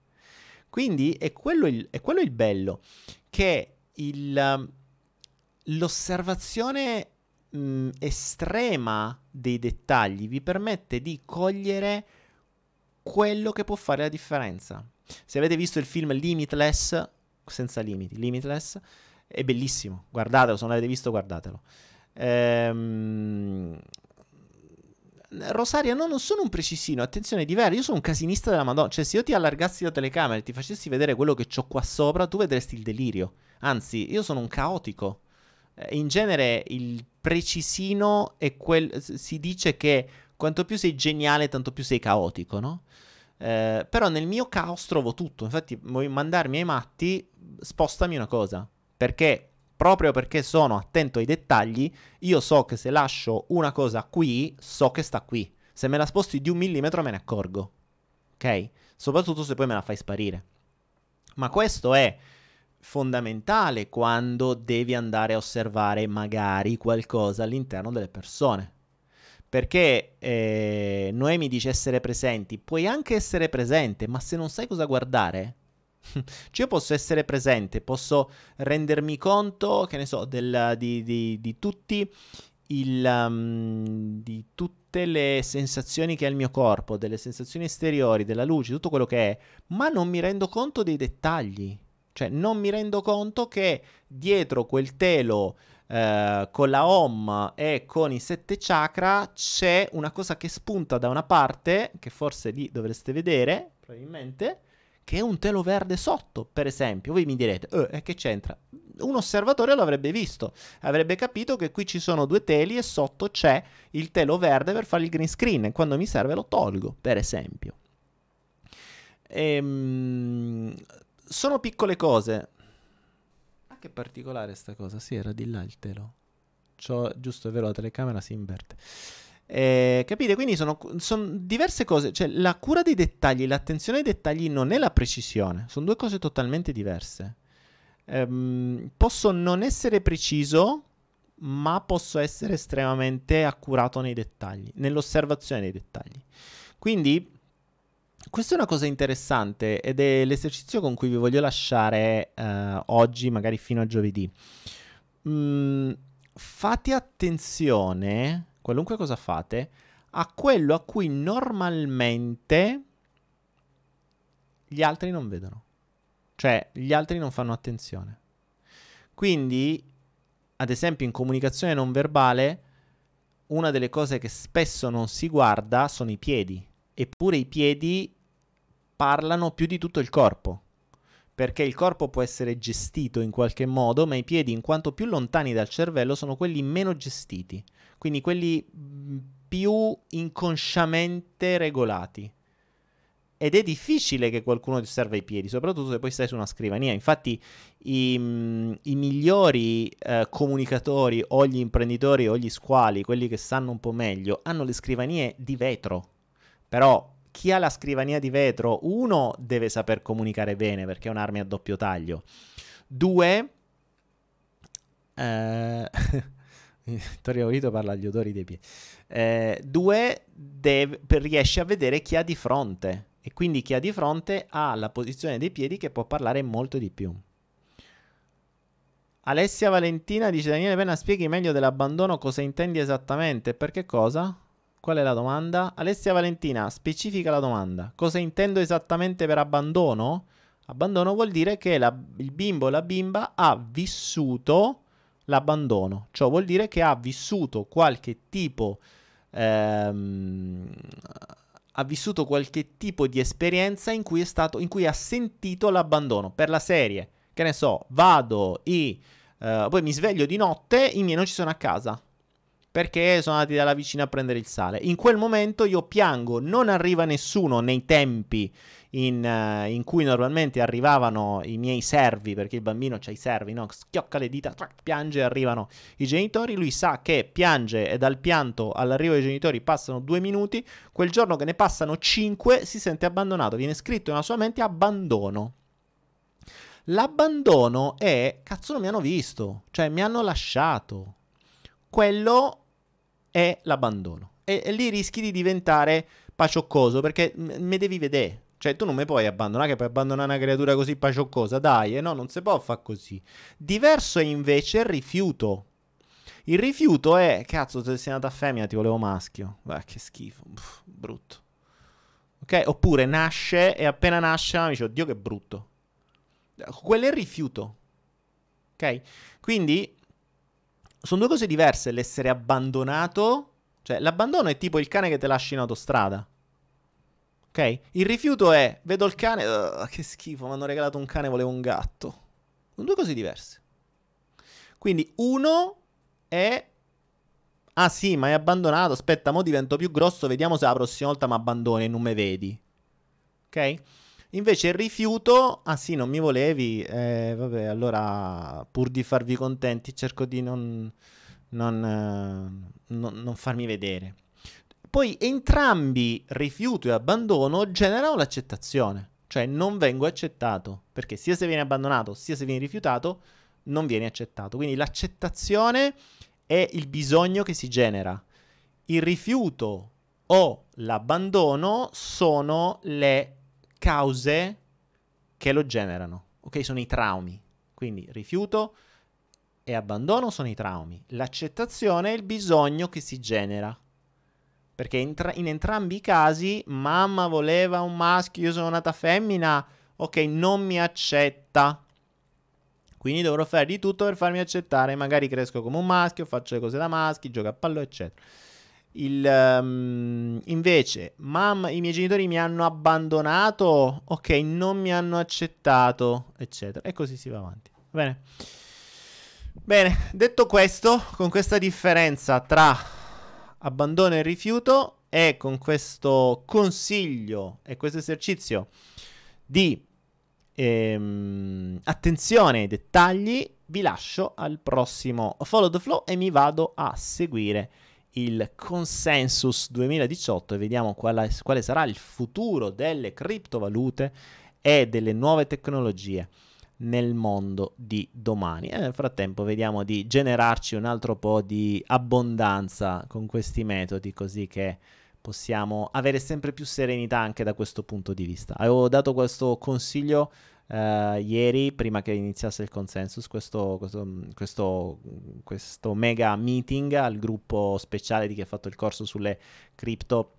Quindi è quello il, è quello il bello, che il, l'osservazione mh, estrema dei dettagli vi permette di cogliere quello che può fare la differenza. Se avete visto il film Limitless, senza limiti, Limitless, è bellissimo, guardatelo, se non l'avete visto guardatelo. Ehm... Rosaria, no, non sono un precisino, attenzione, è diverso, io sono un casinista della Madonna, cioè se io ti allargassi la telecamera e ti facessi vedere quello che ho qua sopra, tu vedresti il delirio. Anzi, io sono un caotico. Eh, in genere il precisino è quel... si dice che quanto più sei geniale, tanto più sei caotico, no? Eh, però nel mio caos trovo tutto. Infatti, vuoi mandarmi ai matti, spostami una cosa. Perché, proprio perché sono attento ai dettagli, io so che se lascio una cosa qui, so che sta qui. Se me la sposti di un millimetro me ne accorgo. Ok? Soprattutto se poi me la fai sparire. Ma questo è fondamentale quando devi andare a osservare magari qualcosa all'interno delle persone. Perché eh, Noemi dice essere presenti, puoi anche essere presente, ma se non sai cosa guardare, cioè io posso essere presente, posso rendermi conto, che ne so, del, di, di, di, tutti il, um, di tutte le sensazioni che ha il mio corpo, delle sensazioni esteriori, della luce, tutto quello che è, ma non mi rendo conto dei dettagli. Cioè, non mi rendo conto che dietro quel telo eh, con la Om e con i sette chakra c'è una cosa che spunta da una parte, che forse lì dovreste vedere, probabilmente, che è un telo verde sotto, per esempio. Voi mi direte, eh, che c'entra? Un osservatore lo avrebbe visto, avrebbe capito che qui ci sono due teli e sotto c'è il telo verde per fare il green screen. E quando mi serve lo tolgo, per esempio. Ehm, sono piccole cose. Ah, che particolare sta cosa. Sì, era di là il telo. C'ho, giusto, è vero, la telecamera si inverte. Eh, capite? Quindi sono, sono, diverse cose. Cioè, la cura dei dettagli, l'attenzione ai dettagli non è la precisione. Sono due cose totalmente diverse. Ehm, posso non essere preciso, ma posso essere estremamente accurato nei dettagli, nell'osservazione dei dettagli. Quindi questa è una cosa interessante ed è l'esercizio con cui vi voglio lasciare uh, oggi, magari fino a giovedì. Mm, fate attenzione, qualunque cosa fate, a quello a cui normalmente gli altri non vedono. Cioè, gli altri non fanno attenzione. Quindi, ad esempio, in comunicazione non verbale, una delle cose che spesso non si guarda sono i piedi. Eppure i piedi parlano più di tutto il corpo, perché il corpo può essere gestito in qualche modo, ma i piedi, in quanto più lontani dal cervello, sono quelli meno gestiti, quindi quelli più inconsciamente regolati. ed è difficile che qualcuno ti osserva i piedi, soprattutto se poi stai su una scrivania. Infatti, i, mm, i migliori eh, comunicatori o gli imprenditori o gli squali, quelli che sanno un po' meglio, hanno le scrivanie di vetro. Però chi ha la scrivania di vetro, uno, deve saper comunicare bene perché è un'arma a doppio taglio. Due, eh, Vittorio Vito parla agli odori dei piedi. Eh, due, deve, riesce a vedere chi ha di fronte e quindi chi ha di fronte ha la posizione dei piedi che può parlare molto di più. Alessia Valentina dice Daniele Penna spieghi meglio dell'abbandono cosa intendi esattamente che cosa? Qual è la domanda? Alessia Valentina, specifica la domanda. Cosa intendo esattamente per abbandono? Abbandono vuol dire che la, il bimbo o la bimba ha vissuto l'abbandono, ciò vuol dire che ha vissuto qualche tipo ehm, ha vissuto qualche tipo di esperienza in cui, è stato, in cui ha sentito l'abbandono per la serie. Che ne so, vado e uh, poi mi sveglio di notte, i miei non ci sono a casa perché sono andati dalla vicina a prendere il sale. In quel momento io piango, non arriva nessuno nei tempi in, uh, in cui normalmente arrivavano i miei servi, perché il bambino c'ha i servi, no? schiocca le dita, trac, piange e arrivano i genitori, lui sa che piange e dal pianto all'arrivo dei genitori passano due minuti, quel giorno che ne passano cinque si sente abbandonato, viene scritto nella sua mente abbandono. L'abbandono è, cazzo non mi hanno visto, cioè mi hanno lasciato. Quello è l'abbandono. E, e lì rischi di diventare pacioccoso perché me devi vedere. Cioè, tu non mi puoi abbandonare, che puoi abbandonare una creatura così pacioccosa, dai, eh, no, non si può fare così. Diverso è invece il rifiuto. Il rifiuto è, cazzo, se sei nata femmina ti volevo maschio. Beh, che schifo, Uff, brutto. Ok? Oppure nasce e appena nasce mi dice, oddio che brutto. Quello è il rifiuto. Ok? Quindi sono due cose diverse l'essere abbandonato. Cioè, l'abbandono è tipo il cane che te lascia in autostrada. Ok? Il rifiuto è, vedo il cane, uh, che schifo, mi hanno regalato un cane, volevo un gatto. Sono due cose diverse. Quindi uno è... Ah sì, ma è abbandonato, aspetta, mo divento più grosso, vediamo se la prossima volta mi abbandoni e non mi vedi. Ok? Invece il rifiuto, ah sì, non mi volevi, eh, vabbè, allora pur di farvi contenti cerco di non, non, eh, non, non farmi vedere. Poi entrambi rifiuto e abbandono generano l'accettazione, cioè non vengo accettato, perché sia se viene abbandonato sia se viene rifiutato, non viene accettato. Quindi l'accettazione è il bisogno che si genera. Il rifiuto o l'abbandono sono le cause che lo generano. Ok, sono i traumi. Quindi rifiuto e abbandono sono i traumi. L'accettazione è il bisogno che si genera. Perché in, in entrambi i casi mamma voleva un maschio, io sono nata femmina, ok, non mi accetta. Quindi dovrò fare di tutto per farmi accettare. Magari cresco come un maschio, faccio le cose da maschi, gioco a pallone, eccetera. Il, um, invece, mamma, i miei genitori mi hanno abbandonato, ok, non mi hanno accettato, eccetera. E così si va avanti. Va bene. Bene, detto questo, con questa differenza tra abbandono e rifiuto e con questo consiglio e questo esercizio di ehm, attenzione ai dettagli, vi lascio al prossimo Follow the Flow e mi vado a seguire il Consensus 2018 e vediamo quale, quale sarà il futuro delle criptovalute e delle nuove tecnologie nel mondo di domani. E nel frattempo vediamo di generarci un altro po' di abbondanza con questi metodi così che possiamo avere sempre più serenità anche da questo punto di vista. Avevo dato questo consiglio uh, ieri, prima che iniziasse il consensus, questo, questo, questo, questo, mega meeting al gruppo speciale di chi ha fatto il corso sulle cripto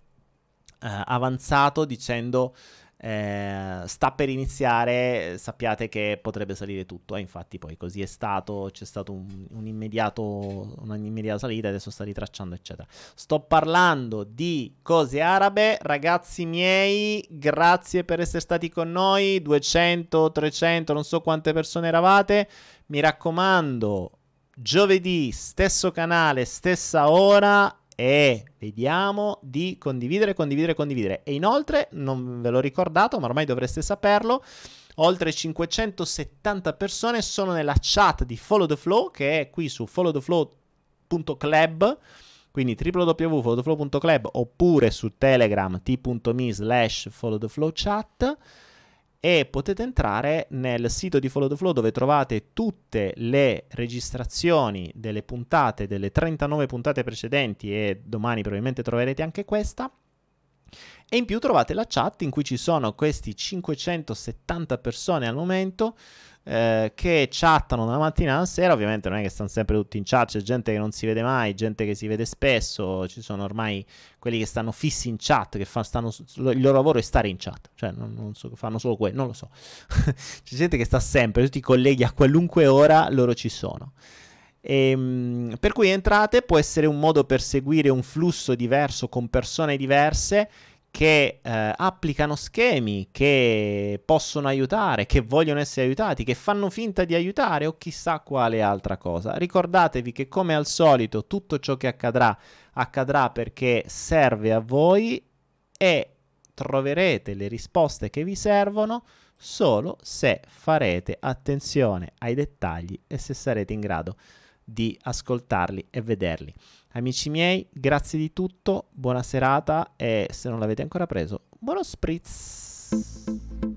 uh, avanzato dicendo eh, sta per iniziare, sappiate che potrebbe salire tutto. E eh, infatti, poi così è stato. C'è stata un, un un'immediata salita. Adesso sta ritracciando, eccetera. Sto parlando di cose arabe, ragazzi miei. Grazie per essere stati con noi. 200, 300, non so quante persone eravate. Mi raccomando, giovedì, stesso canale, stessa ora e vediamo di condividere, condividere, condividere. E inoltre, non ve l'ho ricordato, ma ormai dovreste saperlo, oltre 570 persone sono nella chat di Follow the Flow, che è qui su followtheflow.club, quindi www.followtheflow.club oppure su Telegram t.me slash followtheflowchat e potete entrare nel sito di Follow the Flow dove trovate tutte le registrazioni delle puntate, delle 39 puntate precedenti e domani probabilmente troverete anche questa. E in più trovate la chat in cui ci sono questi 570 persone al momento eh, che chattano dalla mattina alla sera, ovviamente non è che stanno sempre tutti in chat, c'è gente che non si vede mai, gente che si vede spesso, ci sono ormai quelli che stanno fissi in chat, che fa, stanno, il loro lavoro è stare in chat, cioè non, non so, fanno solo quello, non lo so. c'è gente che sta sempre, tutti i colleghi a qualunque ora loro ci sono. E, ehm, per cui entrate, può essere un modo per seguire un flusso diverso con persone diverse che eh, applicano schemi, che possono aiutare, che vogliono essere aiutati, che fanno finta di aiutare o chissà quale altra cosa. Ricordatevi che come al solito tutto ciò che accadrà accadrà perché serve a voi e troverete le risposte che vi servono solo se farete attenzione ai dettagli e se sarete in grado di ascoltarli e vederli. Amici miei, grazie di tutto, buona serata e se non l'avete ancora preso, buono spritz!